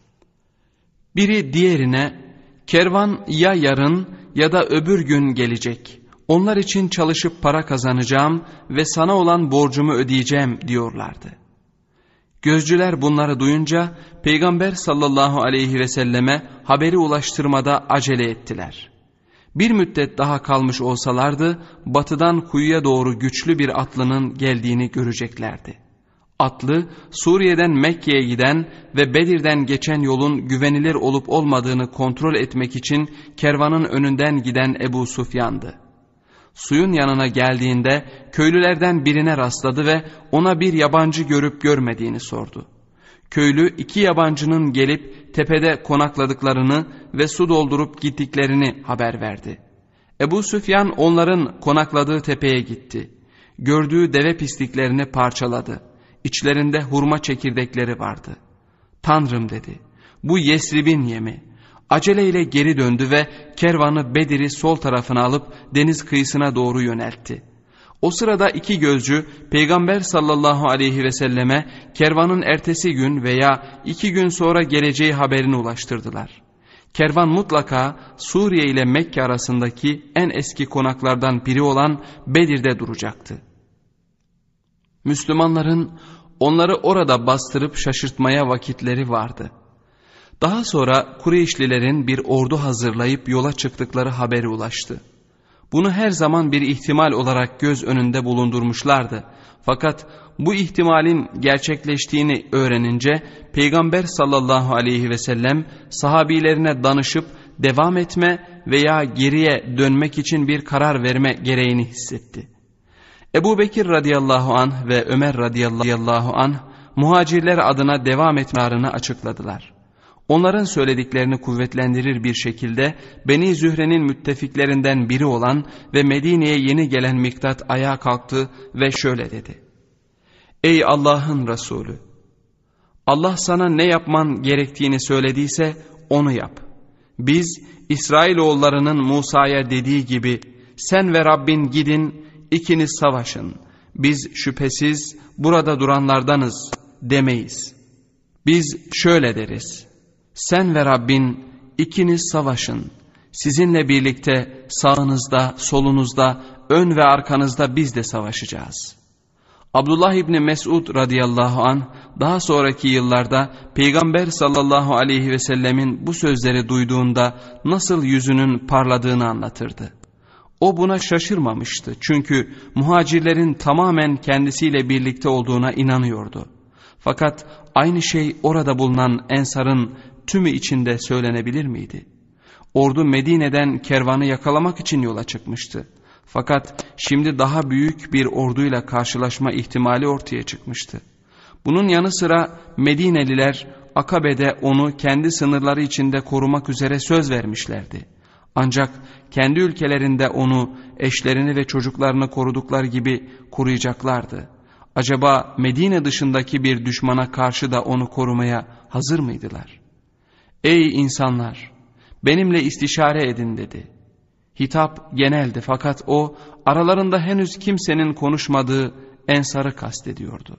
Biri diğerine kervan ya yarın ya da öbür gün gelecek. Onlar için çalışıp para kazanacağım ve sana olan borcumu ödeyeceğim diyorlardı. Gözcüler bunları duyunca Peygamber sallallahu aleyhi ve selleme haberi ulaştırmada acele ettiler. Bir müddet daha kalmış olsalardı batıdan kuyuya doğru güçlü bir atlının geldiğini göreceklerdi. Atlı Suriye'den Mekke'ye giden ve Bedir'den geçen yolun güvenilir olup olmadığını kontrol etmek için kervanın önünden giden Ebu Sufyan'dı. Suyun yanına geldiğinde köylülerden birine rastladı ve ona bir yabancı görüp görmediğini sordu. Köylü iki yabancının gelip tepede konakladıklarını ve su doldurup gittiklerini haber verdi. Ebu Süfyan onların konakladığı tepeye gitti. Gördüğü deve pisliklerini parçaladı. İçlerinde hurma çekirdekleri vardı. Tanrım dedi, bu Yesrib'in yemi. Aceleyle geri döndü ve kervanı Bedir'i sol tarafına alıp deniz kıyısına doğru yöneltti. O sırada iki gözcü Peygamber sallallahu aleyhi ve selleme kervanın ertesi gün veya iki gün sonra geleceği haberini ulaştırdılar. Kervan mutlaka Suriye ile Mekke arasındaki en eski konaklardan biri olan Bedir'de duracaktı. Müslümanların onları orada bastırıp şaşırtmaya vakitleri vardı. Daha sonra Kureyşlilerin bir ordu hazırlayıp yola çıktıkları haberi ulaştı. Bunu her zaman bir ihtimal olarak göz önünde bulundurmuşlardı. Fakat bu ihtimalin gerçekleştiğini öğrenince Peygamber sallallahu aleyhi ve sellem sahabilerine danışıp devam etme veya geriye dönmek için bir karar verme gereğini hissetti. Ebu Bekir radıyallahu anh ve Ömer radıyallahu anh muhacirler adına devam etmelarını açıkladılar. Onların söylediklerini kuvvetlendirir bir şekilde Beni Zühre'nin müttefiklerinden biri olan ve Medine'ye yeni gelen Miktat ayağa kalktı ve şöyle dedi. Ey Allah'ın Resulü! Allah sana ne yapman gerektiğini söylediyse onu yap. Biz İsrailoğullarının Musa'ya dediği gibi sen ve Rabbin gidin ikiniz savaşın. Biz şüphesiz burada duranlardanız demeyiz. Biz şöyle deriz. Sen ve Rabbin ikiniz savaşın. Sizinle birlikte sağınızda, solunuzda, ön ve arkanızda biz de savaşacağız. Abdullah İbni Mesud radıyallahu an daha sonraki yıllarda Peygamber sallallahu aleyhi ve sellemin bu sözleri duyduğunda nasıl yüzünün parladığını anlatırdı. O buna şaşırmamıştı çünkü muhacirlerin tamamen kendisiyle birlikte olduğuna inanıyordu. Fakat aynı şey orada bulunan Ensar'ın tümü içinde söylenebilir miydi? Ordu Medine'den kervanı yakalamak için yola çıkmıştı. Fakat şimdi daha büyük bir orduyla karşılaşma ihtimali ortaya çıkmıştı. Bunun yanı sıra Medineliler Akabe'de onu kendi sınırları içinde korumak üzere söz vermişlerdi. Ancak kendi ülkelerinde onu eşlerini ve çocuklarını korudukları gibi koruyacaklardı. Acaba Medine dışındaki bir düşmana karşı da onu korumaya hazır mıydılar? Ey insanlar! Benimle istişare edin dedi. Hitap geneldi fakat o aralarında henüz kimsenin konuşmadığı Ensar'ı kastediyordu.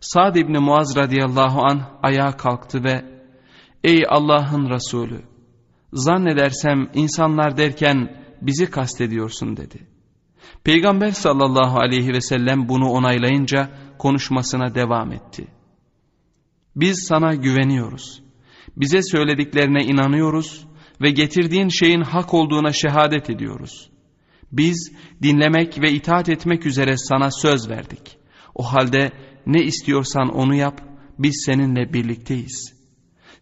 Sa'd İbni Muaz radıyallahu an ayağa kalktı ve Ey Allah'ın Resulü! Zannedersem insanlar derken bizi kastediyorsun dedi. Peygamber sallallahu aleyhi ve sellem bunu onaylayınca konuşmasına devam etti. Biz sana güveniyoruz. Bize söylediklerine inanıyoruz ve getirdiğin şeyin hak olduğuna şehadet ediyoruz. Biz dinlemek ve itaat etmek üzere sana söz verdik. O halde ne istiyorsan onu yap, biz seninle birlikteyiz.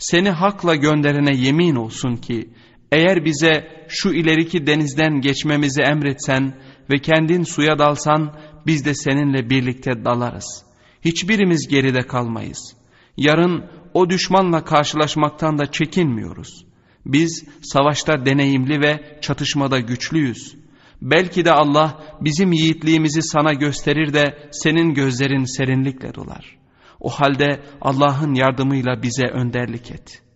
Seni hakla gönderene yemin olsun ki, eğer bize şu ileriki denizden geçmemizi emretsen ve kendin suya dalsan, biz de seninle birlikte dalarız. Hiçbirimiz geride kalmayız. Yarın o düşmanla karşılaşmaktan da çekinmiyoruz. Biz savaşta deneyimli ve çatışmada güçlüyüz. Belki de Allah bizim yiğitliğimizi sana gösterir de senin gözlerin serinlikle dolar. O halde Allah'ın yardımıyla bize önderlik et.''